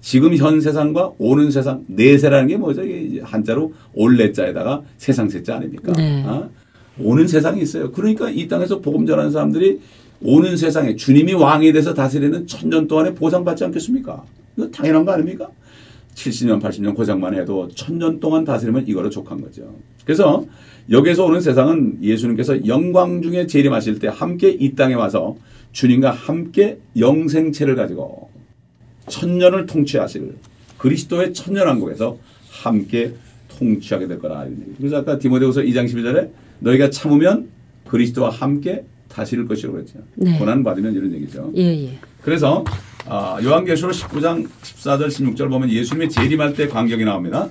지금 현 세상과 오는 세상 내세라는 게 뭐죠? 이게 한자로 올레자에다가 세상 세자 아닙니까? 네. 아? 오는 세상이 있어요. 그러니까 이 땅에서 복음 전하는 사람들이 오는 세상에 주님이 왕이 돼서 다스리는 천년 동안에 보상받지 않겠습니까? 이거 당연한 거 아닙니까? 70년, 80년 고장만 해도 천년 동안 다스리면 이거로 족한 거죠. 그래서 여기서 오는 세상은 예수님께서 영광 중에 재림하실 때 함께 이 땅에 와서 주님과 함께 영생체를 가지고 천년을 통치하실 그리스도의 천년왕국에서 함께 통치하게 될 거라. 그래서 아까 디모데후서 2장 12절에 너희가 참으면 그리스도와 함께 다스릴 것이라고 그랬죠. 네. 고난 받으면 이런 얘기죠. 예, 예. 그래서 아, 요한계시록 19장 14절 16절 보면 예수님이 재림할 때 광경이 나옵니다.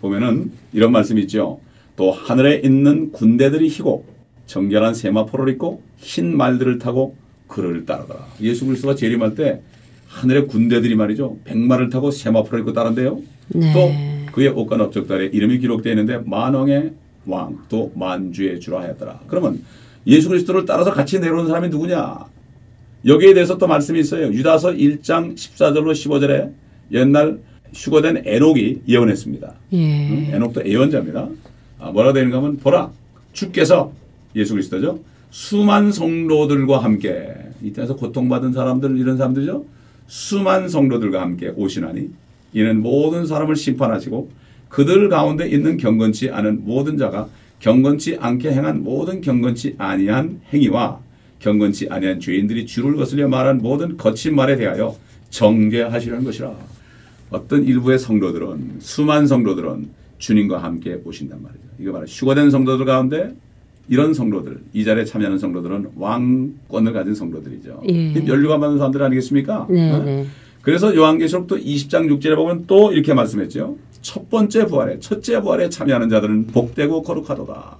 보면은 이런 말씀이 있죠. 또 하늘에 있는 군대들이 희고 정결한 세마포를 입고 흰 말들을 타고 그를 따르더라. 예수 그리스도가 재림할 때 하늘의 군대들이 말이죠. 백마를 타고 세마포를 입고 따른대요. 네. 또 그의 옷과 넓적달에 이름이 기록되어 있는데 만왕의 왕 또 만주의 주라 하였더라. 그러면 예수 그리스도를 따라서 같이 내려오는 사람이 누구냐? 여기에 대해서 또 말씀이 있어요. 유다서 1장 14절로 15절에 옛날 휴거된 에녹이 예언했습니다. 예. 응? 에녹도 예언자입니다. 아, 뭐라 되는가 하면 보라 주께서 예수 그리스도죠. 수만 성도들과 함께 이 땅에서 고통받은 사람들 이런 사람들이죠. 수만 성도들과 함께 오시나니 이는 모든 사람을 심판하시고 그들 가운데 있는 경건치 않은 모든 자가 경건치 않게 행한 모든 경건치 아니한 행위와 경건치 아니한 죄인들이 주를 거슬려 말한 모든 거친 말에 대하여 정죄하시려는 것이라. 어떤 일부의 성도들은 수만 성도들은 주님과 함께 오신단 말이죠. 이거 바로 휴거된 성도들 가운데 이런 성도들 이 자리에 참여하는 성도들은 왕권을 가진 성도들이죠. 예. 연류가 받는 사람들 아니겠습니까? 네, 어? 네. 그래서 요한계시록 또 20장 6절에 보면 또 이렇게 말씀했죠. 첫 번째 부활에 첫째 부활에 참여하는 자들은 복되고 거룩하도다.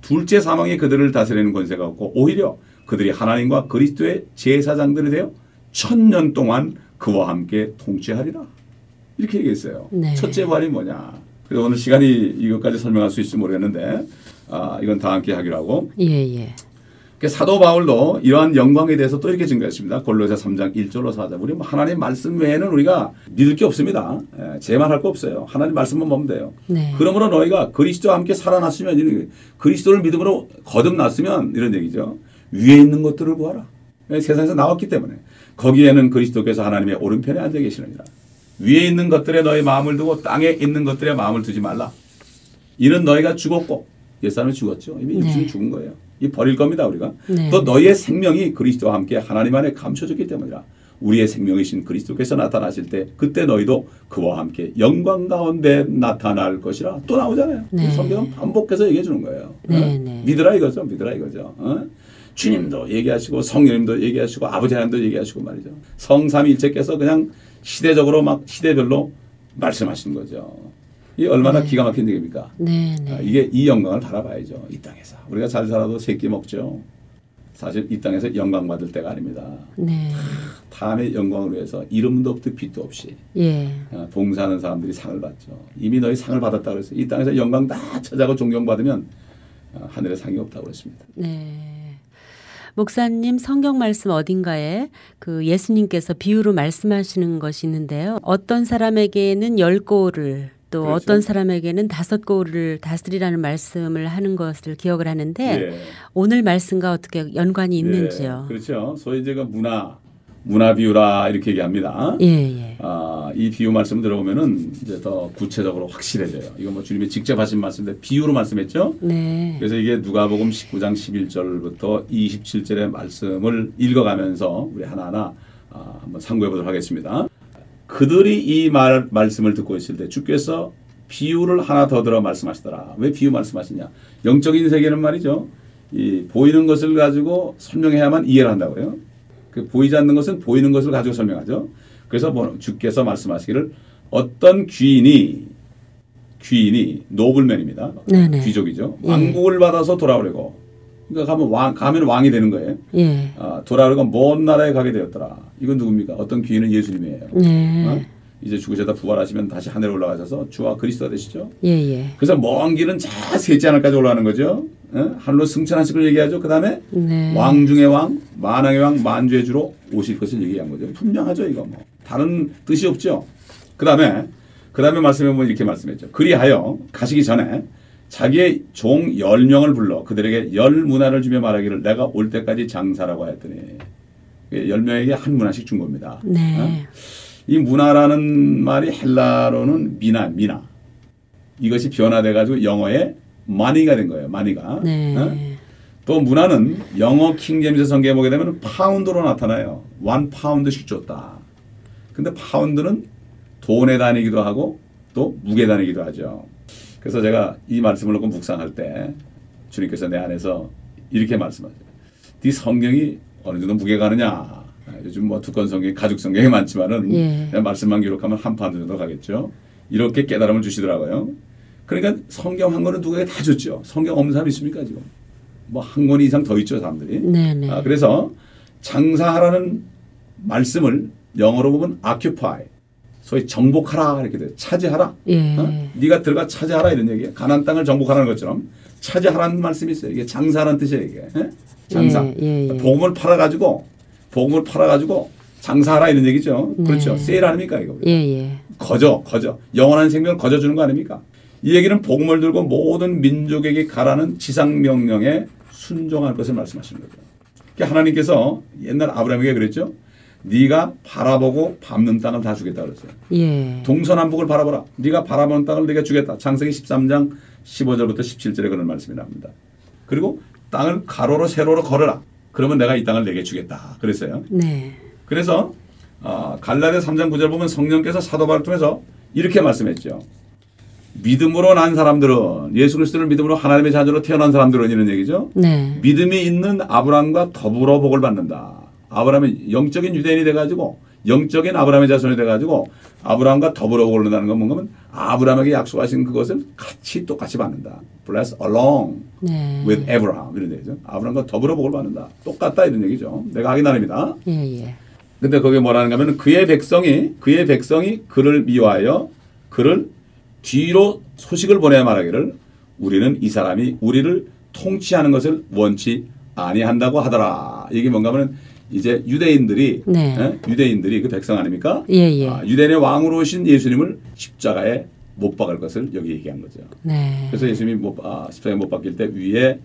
둘째 사망이 그들을 다스리는 권세가 없고 오히려 그들이 하나님과 그리스도의 제사장들이 되어 천년 동안 그와 함께 통치하리라. 이렇게 얘기했어요. 네. 첫째 부활이 뭐냐. 그래서 오늘 시간이 이것까지 설명할 수 있을지 모르겠는데 아, 이건 다 함께 하기로 하고 예, 예. 그 사도 바울도 이러한 영광에 대해서 또 이렇게 증거했습니다. 골로새 3장 1절로 4절. 우리 뭐 하나님 말씀 외에는 우리가 믿을 게 없습니다. 예, 제만 할거 없어요. 하나님 말씀만 보면 돼요. 네. 그러므로 너희가 그리스도와 함께 살아났으면 그리스도를 믿음으로 거듭났으면 이런 얘기죠. 위에 있는 것들을 구하라. 예, 세상에서 나왔기 때문에 거기에는 그리스도께서 하나님의 오른편에 앉아 계시느니라. 위에 있는 것들에 너희 마음을 두고 땅에 있는 것들에 마음을 두지 말라. 이는 너희가 죽었고 옛사람이 죽었죠. 이미 네. 육신이 죽은 거예요. 이 버릴 겁니다 우리가. 네. 또 너희의 생명이 그리스도와 함께 하나님 안에 감춰졌기 때문이라. 우리의 생명이신 그리스도께서 나타나실 때 그때 너희도 그와 함께 영광 가운데 나타날 것이라 또 나오잖아요. 네. 성경은 반복해서 얘기해 주는 거예요. 네, 어? 네. 믿으라 이거죠. 믿으라 이거죠. 어? 주님도 얘기하시고 성령님도 얘기하시고 아버지 하나님도 얘기하시고 말이죠. 성삼일체께서 그냥 시대적으로 막 시대별로 말씀하시는 거죠. 이 얼마나 기가 막힌 얘기입니까? 네, 아, 네. 이게 이 영광을 바라봐야죠. 이 땅에서. 우리가 잘 살아도 세끼 먹죠. 사실 이 땅에서 영광 받을 때가 아닙니다. 네. 다음의 영광을 위해서 이름도 없듯 빛도 없이 예. 아, 봉사하는 사람들이 상을 받죠. 이미 너희 상을 받았다 그랬어요. 이 땅에서 영광 다 찾아고 존경받으면 아, 하늘에 상이 없다고 그랬습니다. 네. 목사님 성경 말씀 어딘가에 그 예수님께서 비유로 말씀하시는 것이 있는데요. 어떤 사람에게는 열 고를 또 그렇죠. 어떤 사람에게는 다섯 고를 다스리라는 말씀을 하는 것을 기억을 하는데 예. 오늘 말씀과 어떻게 연관이 있는지요. 예, 그렇죠. 소위 제가 문화 문화 비유라 이렇게 얘기합니다. 예, 예. 아, 이 비유 말씀 들어보면은 이제 더 구체적으로 확실해져요. 이거 뭐 주님이 직접 하신 말씀인데 비유로 말씀했죠. 네. 그래서 이게 누가복음 19장 11절부터 27절의 말씀을 읽어가면서 우리 하나하나 아, 한번 참고해 보도록 하겠습니다. 그들이 이 말, 말씀을 듣고 있을 때 주께서 비유를 하나 더 들어 말씀하시더라. 왜 비유 말씀하시냐? 영적인 세계는 말이죠. 이 보이는 것을 가지고 설명해야만 이해를 한다고요. 그 보이지 않는 것은 보이는 것을 가지고 설명하죠. 그래서 뭐 주께서 말씀하시기를 어떤 귀인이 귀인이 노블맨입니다. 네네. 귀족이죠. 예. 왕국을 받아서 돌아오려고. 그러니까 가면 왕 가면 왕이 되는 거예요. 예. 아, 돌아오려고 먼 나라에 가게 되었더라. 이건 누굽니까? 어떤 귀인은 예수님이에요. 네. 어? 이제 죽으셨다 부활하시면 다시 하늘에 올라가셔서 주와 그리스도가 되시죠. 예, 예. 그래서 먼 길은 저 셋째 하늘까지 올라가는 거죠. 어? 하늘로 승천하실 걸 얘기하죠. 그 다음에 네. 왕 중의 왕, 만왕의 왕, 만주의 주로 오실 것을 얘기한 거죠. 분명하죠, 이거 뭐. 다른 뜻이 없죠. 그 다음에, 그 다음에 말씀해 보면 이렇게 말씀했죠. 그리하여 가시기 전에 자기의 종 열명을 불러 그들에게 열 므나를 주며 말하기를 내가 올 때까지 장사하라고 하였더니 열명에게 한 므나씩 준 겁니다. 네. 어? 이 므나라는 말이 헬라로는 미나, 미나. 이것이 변화돼 가지고 영어에 money가 된 거예요. Money가. 네. 어? 또 므나는 영어 킹제임스 성경에 보게 되면 파운드로 나타나요. one pound씩 줬다. 근데 파운드는 돈의 단위이기도 하고 또 무게 단위이기도 하죠. 그래서 제가 이 말씀을 놓고 묵상할 때 주님께서 내 안에서 이렇게 말씀하세요. 네 성경이 어느 정도 무게가 가느냐. 아, 요즘 뭐 두꺼운 성경이 가죽 성경이 많지만은 예. 말씀만 기록하면 한 파운드 정도 가겠죠. 이렇게 깨달음을 주시더라고요. 그러니까 성경 한 권은 누구에게 다 줬죠. 성경 없는 사람 있습니까 지금? 뭐 한 권 이상 더 있죠 사람들이. 네, 네. 아, 그래서 장사하라는 말씀을 영어로 보면 occupy, 소위 정복하라 이렇게 돼요. 차지하라. 예. 어? 네가 들어가 차지하라 이런 얘기예요. 가난 땅을 정복하라는 것처럼 차지하라는 말씀이 있어요. 이게 장사라는 뜻이에요. 이게 예? 장사. 예, 예, 예. 복음을 팔아 가지고 복음을 팔아 가지고 장사하라 이런 얘기죠. 네. 그렇죠. 세일 아닙니까 이거? 예, 예. 거저 거저 영원한 생명을 거저 주는 거 아닙니까? 이 얘기는 복음을 들고 모든 민족에게 가라는 지상 명령에 순종할 것을 말씀하시는 거죠. 그러니까 하나님께서 옛날 아브라함에게 그랬죠. 네가 바라보고 밟는 땅을 다 주겠다 그랬어요. 예. 동서남북을 바라보라. 네가 바라보는 땅을 내가 주겠다. 창세기 13장 15절부터 17절에 그런 말씀이 나옵니다. 그리고 땅을 가로로 세로로 걸어라. 그러면 내가 이 땅을 내게 주겠다. 그랬어요. 네. 그래서 어, 갈라디아 3장 9절 보면 성령께서 사도 바울을 통해서 이렇게 말씀했죠. 믿음으로 난 사람들은 예수 그리스도를 믿음으로 하나님의 자녀로 태어난 사람들은 이런 얘기죠. 네. 믿음이 있는 아브라함과 더불어 복을 받는다. 아브라함은 영적인 유대인이 돼가지고 영적인 아브라함의 자손이 돼가지고 아브라함과 더불어 오른다는 건 뭔가면 아브라함에게 약속하신 그것을 같이 똑같이 받는다. Bless along 네. with Abraham 이런 얘기죠. 아브라함과 더불어 복을 받는다. 똑같다 이런 얘기죠. 내가 하기 나름이다. 예, 예. 근데 거기에 뭐라는가 하면 그의 백성이 그의 백성이 그를 미워하여 그를 뒤로 소식을 보내야 말하기를 우리는 이 사람이 우리를 통치하는 것을 원치 아니한다고 하더라. 이게 뭔가 하면 이제 유대인들이 네. 예? 유대인들이 그 백성 아닙니까? 예, 예. 아, 유대인의 왕으로 오신 예수님을 십자가에 못 박을 것을 여기 얘기한 거죠. 네. 그래서 예수님이 못, 아, 십자가에 못 박힐 때 위에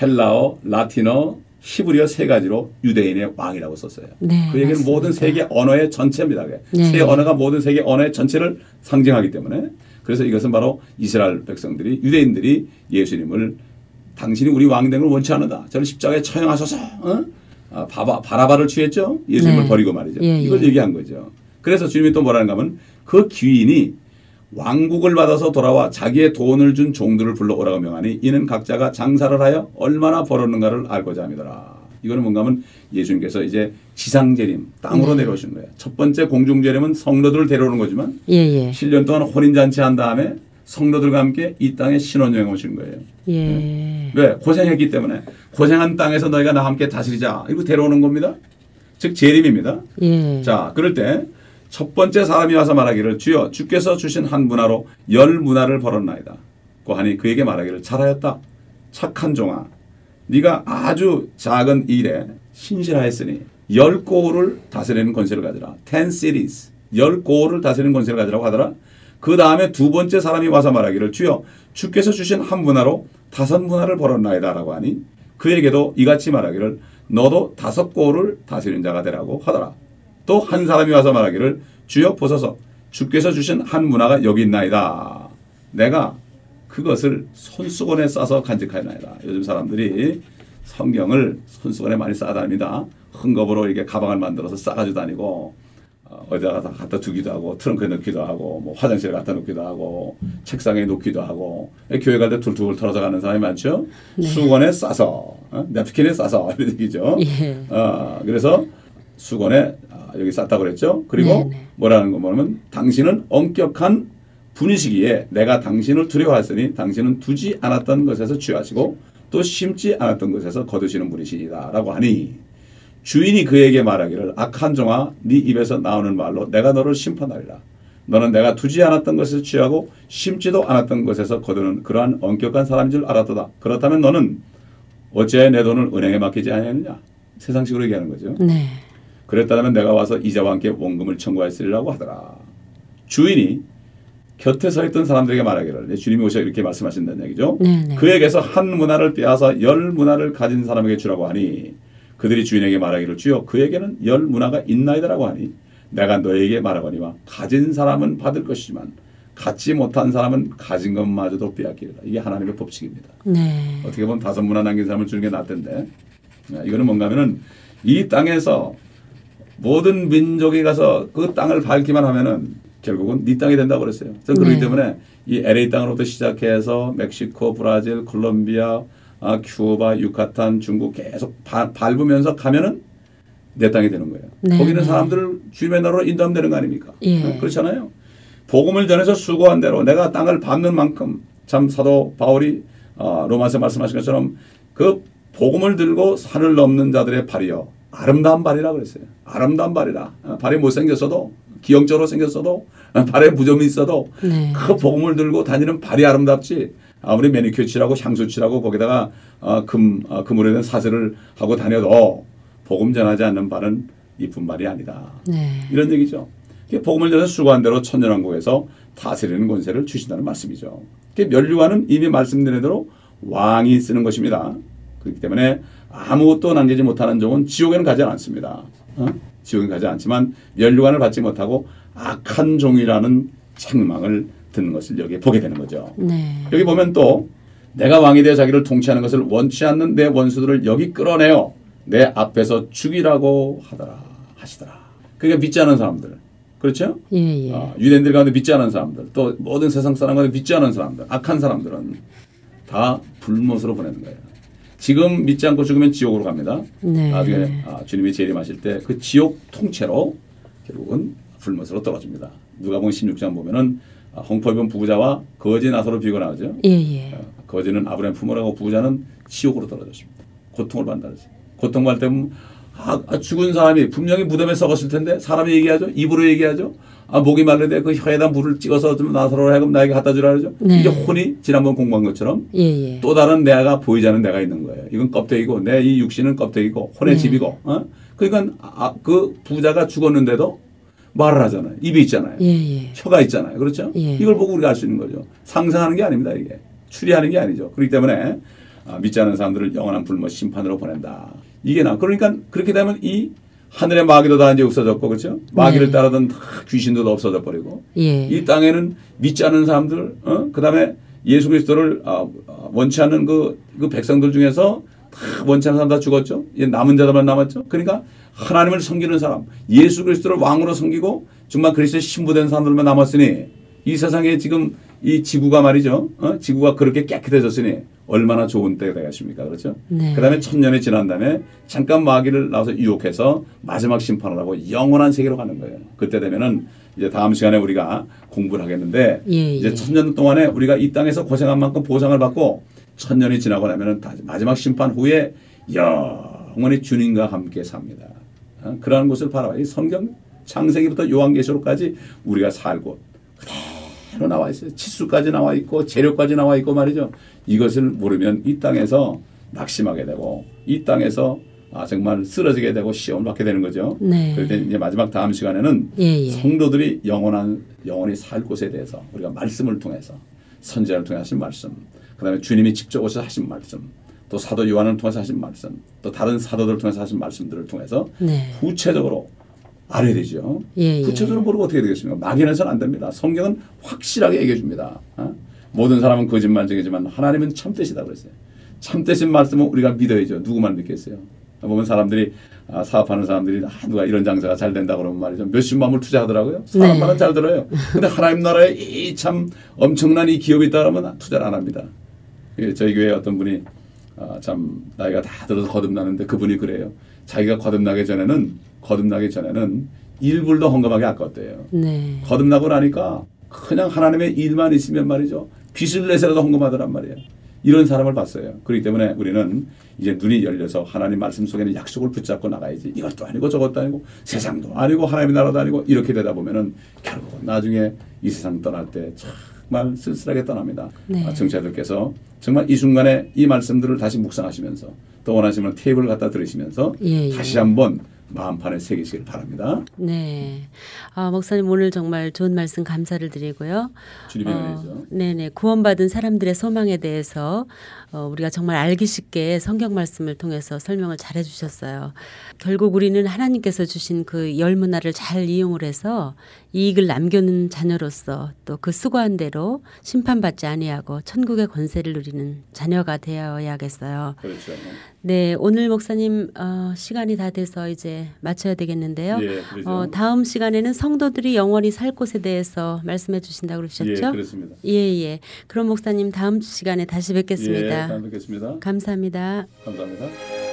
헬라어, 라틴어, 히브리어 세 가지로 유대인의 왕이라고 썼어요. 네, 그 얘기는 맞습니다. 모든 세계 언어의 전체입니다. 네. 세 언어가 모든 세계 언어의 전체를 상징하기 때문에 그래서 이것은 바로 이스라엘 백성들이 유대인들이 예수님을 당신이 우리 왕됨을 원치 않는다. 저를 십자가에 처형하소서. 어? 아, 바바, 바라바를 취했죠. 예수님을 네. 버리고 말이죠. 예, 이걸 예. 얘기한 거죠. 그래서 주님이 또 뭐라는가 하면 그 귀인이 왕국을 받아서 돌아와 자기의 돈을 준 종들을 불러 오라고 명하니 이는 각자가 장사를 하여 얼마나 벌었는가를 알고자 함이더라. 이거는 뭔가 하면 예수님께서 이제 지상재림 땅으로 네. 내려오신 거예요. 첫 번째 공중재림은 성도들을 데려오는 거지만 예, 예. 7년 동안 혼인잔치 한 다음에 성도들과 함께 이 땅에 신혼여행 오신 거예요. 예. 왜? 고생했기 때문에 고생한 땅에서 너희가 나와 함께 다스리자. 이거 데려오는 겁니다. 즉 재림입니다. 예. 자, 그럴 때 첫 번째 사람이 와서 말하기를 주여 주께서 주신 한 문화로 열 문화를 벌었나이다. 고하니 그에게 말하기를 잘하였다. 착한 종아. 네가 아주 작은 일에 신실하였으니 열 고을을 다스리는 권세를 가지라. ten cities. 열 고을을 다스리는 권세를 가지라고 하더라. 그 다음에 두 번째 사람이 와서 말하기를 주여 주께서 주신 한 문화로 다섯 문화를 벌었나이다라고 하니 그에게도 이같이 말하기를 너도 다섯 고을을 다스리는 자가 되라고 하더라. 또 한 사람이 와서 말하기를 주여 보소서 주께서 주신 한 문화가 여기 있나이다. 내가 그것을 손수건에 싸서 간직하였나이다. 요즘 사람들이 성경을 손수건에 많이 싸다닙니다. 흥겁으로 이렇게 가방을 만들어서 싸가지고 다니고 어, 어디다가 다 갖다 두기도 하고 트렁크에 넣기도 하고 뭐 화장실에 갖다 놓기도 하고 책상에 놓기도 하고 교회 갈 때 툴툴 털어서 가는 사람이 많죠. 수건에 싸서 어? 냅킨에 싸서 이런 얘기죠. 예. 어, 그래서 수건에 아, 여기 쌌다고 그랬죠. 그리고 네네. 뭐라는 거 뭐냐면 당신은 엄격한 분이시기에 내가 당신을 두려워하였으니 당신은 두지 않았던 것에서 취하시고 또 심지 않았던 것에서 거두시는 분이시다라고 하니 주인이 그에게 말하기를 악한 종아 네 입에서 나오는 말로 내가 너를 심판하리라 너는 내가 두지 않았던 것에서 취하고 심지도 않았던 것에서 거두는 그러한 엄격한 사람인 줄 알았도다 그렇다면 너는 어찌하여 내 돈을 은행에 맡기지 아니하느냐 세상식으로 얘기하는 거죠 네. 그랬다면 내가 와서 이자와 함께 원금을 청구하였으리라고 하더라. 주인이 곁에 서 있던 사람들에게 말하기를 내 주님이 오셔 이렇게 말씀하신다는 얘기죠. 네, 네. 그에게서 한 문화를 빼앗아 열 문화를 가진 사람에게 주라고 하니 그들이 주인에게 말하기를 주여 그에게는 열 문화가 있나이다라고 하니 내가 너에게 말하거니와 가진 사람은 받을 것이지만 갖지 못한 사람은 가진 것마저도 빼앗기리라. 이게 하나님의 법칙입니다. 네. 어떻게 보면 다섯 문화 남긴 사람을 주는 게 낫던데 아, 이거는 뭔가 하면은 이 땅에서 모든 민족이 가서 그 땅을 밟기만 하면은 결국은 네 땅이 된다고 그랬어요. 저는 그렇기 네. 때문에 이 LA 땅으로부터 시작해서 멕시코, 브라질, 콜롬비아, 아, 큐바, 유카탄, 중국 계속 바- 밟으면서 가면은 내 땅이 되는 거예요. 네, 거기는 네. 사람들을 주님의 나라로 인도하면 되는 거 아닙니까? 예. 어, 그렇잖아요. 복음을 전해서 수고한 대로 내가 땅을 밟는 만큼 참 사도 바울이 어, 로마서 말씀하신 것처럼 그 복음을 들고 산을 넘는 자들의 발이요 아름다운 발이라 그랬어요. 아름다운 발이라 어, 발이 못생겼어도 기형적으로 생겼어도 어, 발에 무좀이 있어도 네. 그 복음을 들고 다니는 발이 아름답지 아무리 매니큐어 칠하고 향수 칠하고 거기다가 어, 금 어, 금으로 된 사슬을 하고 다녀도 복음 전하지 않는 발은 이쁜 발이 아니다. 네. 이런 얘기죠. 복음을 전해서 수고한 대로 천년왕국에서 다스리는 권세를 주신다는 말씀이죠. 그게 면류관은 이미 말씀드린 대로 왕이 쓰는 것입니다. 그렇기 때문에 아무것도 남기지 못하는 종은 지옥에는 가지 않습니다. 어? 지옥에 가지 않지만 면류관을 받지 못하고 악한 종이라는 책망을 듣는 것을 여기에 보게 되는 거죠. 네. 여기 보면 또 내가 왕이 되어 자기를 통치하는 것을 원치 않는 내 원수들을 여기 끌어내어 내 앞에서 죽이라고 하더라 하시더라. 그게 믿지 않은 사람들. 그렇죠? 예, 예. 어, 유대인들 가운데 믿지 않은 사람들, 또 모든 세상 사람 가운데 믿지 않은 사람들, 악한 사람들은 다 불못으로 보내는 거예요. 지금 믿지 않고 죽으면 지옥으로 갑니다. 네. 나중에 아, 주님이 재림하실 때 그 지옥 통째로 결국은 불못으로 떨어집니다. 누가 보면 16장 보면은 아, 홍포 입은 부자와 거지 나서로 비유가 나오죠. 예, 예. 어, 거지는 아브라함 품으로 하고 부자는 지옥으로 떨어졌습니다. 고통을 받는다 그랬어요. 고통받을 때면 아, 아, 죽은 사람이 분명히 무덤에 썩었을 텐데 사람이 얘기하죠. 입으로 얘기하죠. 아 목이 말르되 그 혀에다 물을 찍어서 좀 나서로 하여금 나에게 갖다 주라 그러죠. 네. 이게 혼이 지난번 공부한 것처럼 예, 예. 또 다른 내가 보이지 않는 내가 있는 거예요. 이건 껍데기고 내 이 육신은 껍데기고 혼의 네. 집이고. 어? 그러니까 아, 그 부자가 죽었는데도 말을 하잖아요. 입이 있잖아요. 예, 예. 혀가 있잖아요. 그렇죠? 예. 이걸 보고 우리가 알 수 있는 거죠. 상상하는 게 아닙니다. 이게 추리하는 게 아니죠. 그렇기 때문에 아, 믿지 않는 사람들을 영원한 불못 심판으로 보낸다. 이게 나. 그러니까 그렇게 되면 이 하늘의 마귀도 다 이제 없어졌고 그렇죠? 마귀를 네. 따르던 다 귀신도 다 없어져 버리고 예. 이 땅에는 믿지 않는 사람들, 어? 그 다음에 예수 그리스도를 아, 아, 원치 않는 그, 그 백성들 중에서 다 원치 않는 사람 다 죽었죠. 남은 자들만 남았죠. 그러니까 하나님을 섬기는 사람, 예수 그리스도를 왕으로 섬기고 정말 그리스도의 신부된 사람들만 남았으니 이 세상에 지금 이 지구가 말이죠. 어? 지구가 그렇게 깨끗해졌으니 얼마나 좋은 때가 되겠습니까? 그렇죠? 네. 그 다음에 천년이 지난 다음에 잠깐 마귀를 나와서 유혹해서 마지막 심판을 하고 영원한 세계로 가는 거예요. 그때 되면은 이제 다음 시간에 우리가 공부를 하겠는데 예, 이제 예. 천년 동안에 우리가 이 땅에서 고생한 만큼 보상을 받고 천년이 지나고 나면은 다- 마지막 심판 후에 영원히 주님과 함께 삽니다. 어? 그러한 것을 바라봐. 이 성경 창세기부터 요한계시록까지 우리가 살고 그대로 나와 있어요. 치수까지 나와 있고 재료까지 나와 있고 말이죠. 이것을 모르면 이 땅에서 낙심하게 되고 이 땅에서 아, 정말 쓰러지게 되고 시험을 받게 되는 거죠. 네. 그럴 때 이제 마지막 다음 시간에는 예, 예. 성도들이 영원한 영원히 살 곳에 대해서 우리가 말씀을 통해서 선지자를 통해 하신 말씀, 그다음에 주님이 직접 오셔서 하신 말씀, 또 사도 요한을 통해서 하신 말씀, 또 다른 사도들을 통해서 하신 말씀들을 통해서 네. 구체적으로 알아야 되죠. 예, 예. 구체적으로 모르고 어떻게 되겠습니까? 막연해서는 안 됩니다. 성경은 확실하게 얘기해 줍니다. 어? 모든 사람은 거짓말쟁이지만 하나님은 참되시다 그랬어요. 참되신 말씀은 우리가 믿어야죠. 누구만 믿겠어요? 보면 사람들이 아, 사업하는 사람들이 아, 누가 이런 장사가 잘 된다 그러면 말이죠. 몇십만 불 투자하더라고요. 네. 잘 들어요. 근데 하나님 나라에 이 참 엄청난 이 기업이 있다 그러면 투자를 안 합니다. 예, 저희 교회 어떤 분이 아, 참 나이가 다 들어서 거듭나는데 그분이 그래요. 자기가 거듭나기 전에는 거듭나기 전에는 일불도 헌금하기 아까웠대요. 네. 거듭나고 나니까 그냥 하나님의 일만 있으면 말이죠. 빚을 내서라도 헌금하더란 말이에요. 이런 사람을 봤어요. 그렇기 때문에 우리는 이제 눈이 열려서 하나님 말씀 속에는 약속을 붙잡고 나가야지. 이것도 아니고 저것도 아니고 세상도 아니고 하나님의 나라도 아니고 이렇게 되다 보면은 결국은 나중에 이 세상 떠날 때 정말 쓸쓸하게 떠납니다. 네. 아, 청취자들께서 정말 이 순간에 이 말씀들을 다시 묵상하시면서 또 원하시면 테이블 갖다 들으시면서 예, 예. 다시 한번 마음판에 새기시길 바랍니다. 네. 아, 목사님 오늘 정말 좋은 말씀 감사를 드리고요. 주님의 은혜죠. 네네. 구원받은 사람들의 소망에 대해서 어, 우리가 정말 알기 쉽게 성경 말씀을 통해서 설명을 잘 해 주셨어요. 결국 우리는 하나님께서 주신 그 열 문화를 잘 이용을 해서 이익을 남겨놓은 자녀로서 또 그 수고한 대로 심판받지 아니하고 천국의 권세를 누리는 자녀가 되어야겠어요. 그렇죠. 네, 오늘 목사님 어, 시간이 다 돼서 이제 마쳐야 되겠는데요. 예, 그러죠. 어, 다음 시간에는 성도들이 영원히 살 곳에 대해서 말씀해 주신다고 그러셨죠? 예, 그렇습니다. 예, 예. 그럼 목사님 다음 시간에 다시 뵙겠습니다. 예, 다음 뵙겠습니다. 감사합니다. 감사합니다.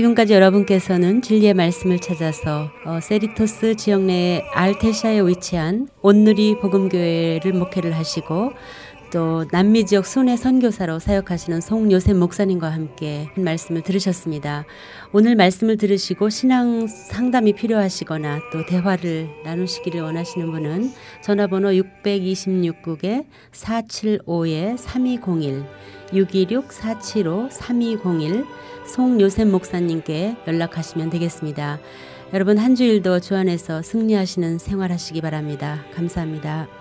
지금까지 여러분께서는 진리의 말씀을 찾아서 어, 세리토스 지역 내 알테시아에 위치한 온누리 복음교회를 목회를 하시고 또 남미 지역 순회 선교사로 사역하시는 송요셉 목사님과 함께 말씀을 들으셨습니다. 오늘 말씀을 들으시고 신앙 상담이 필요하시거나 또 대화를 나누시기를 원하시는 분은 전화번호 626국에 475에 3201 626-475-3201 송요셉 목사님께 연락하시면 되겠습니다. 여러분 한 주일도 주 안에서 승리하시는 생활하시기 바랍니다. 감사합니다.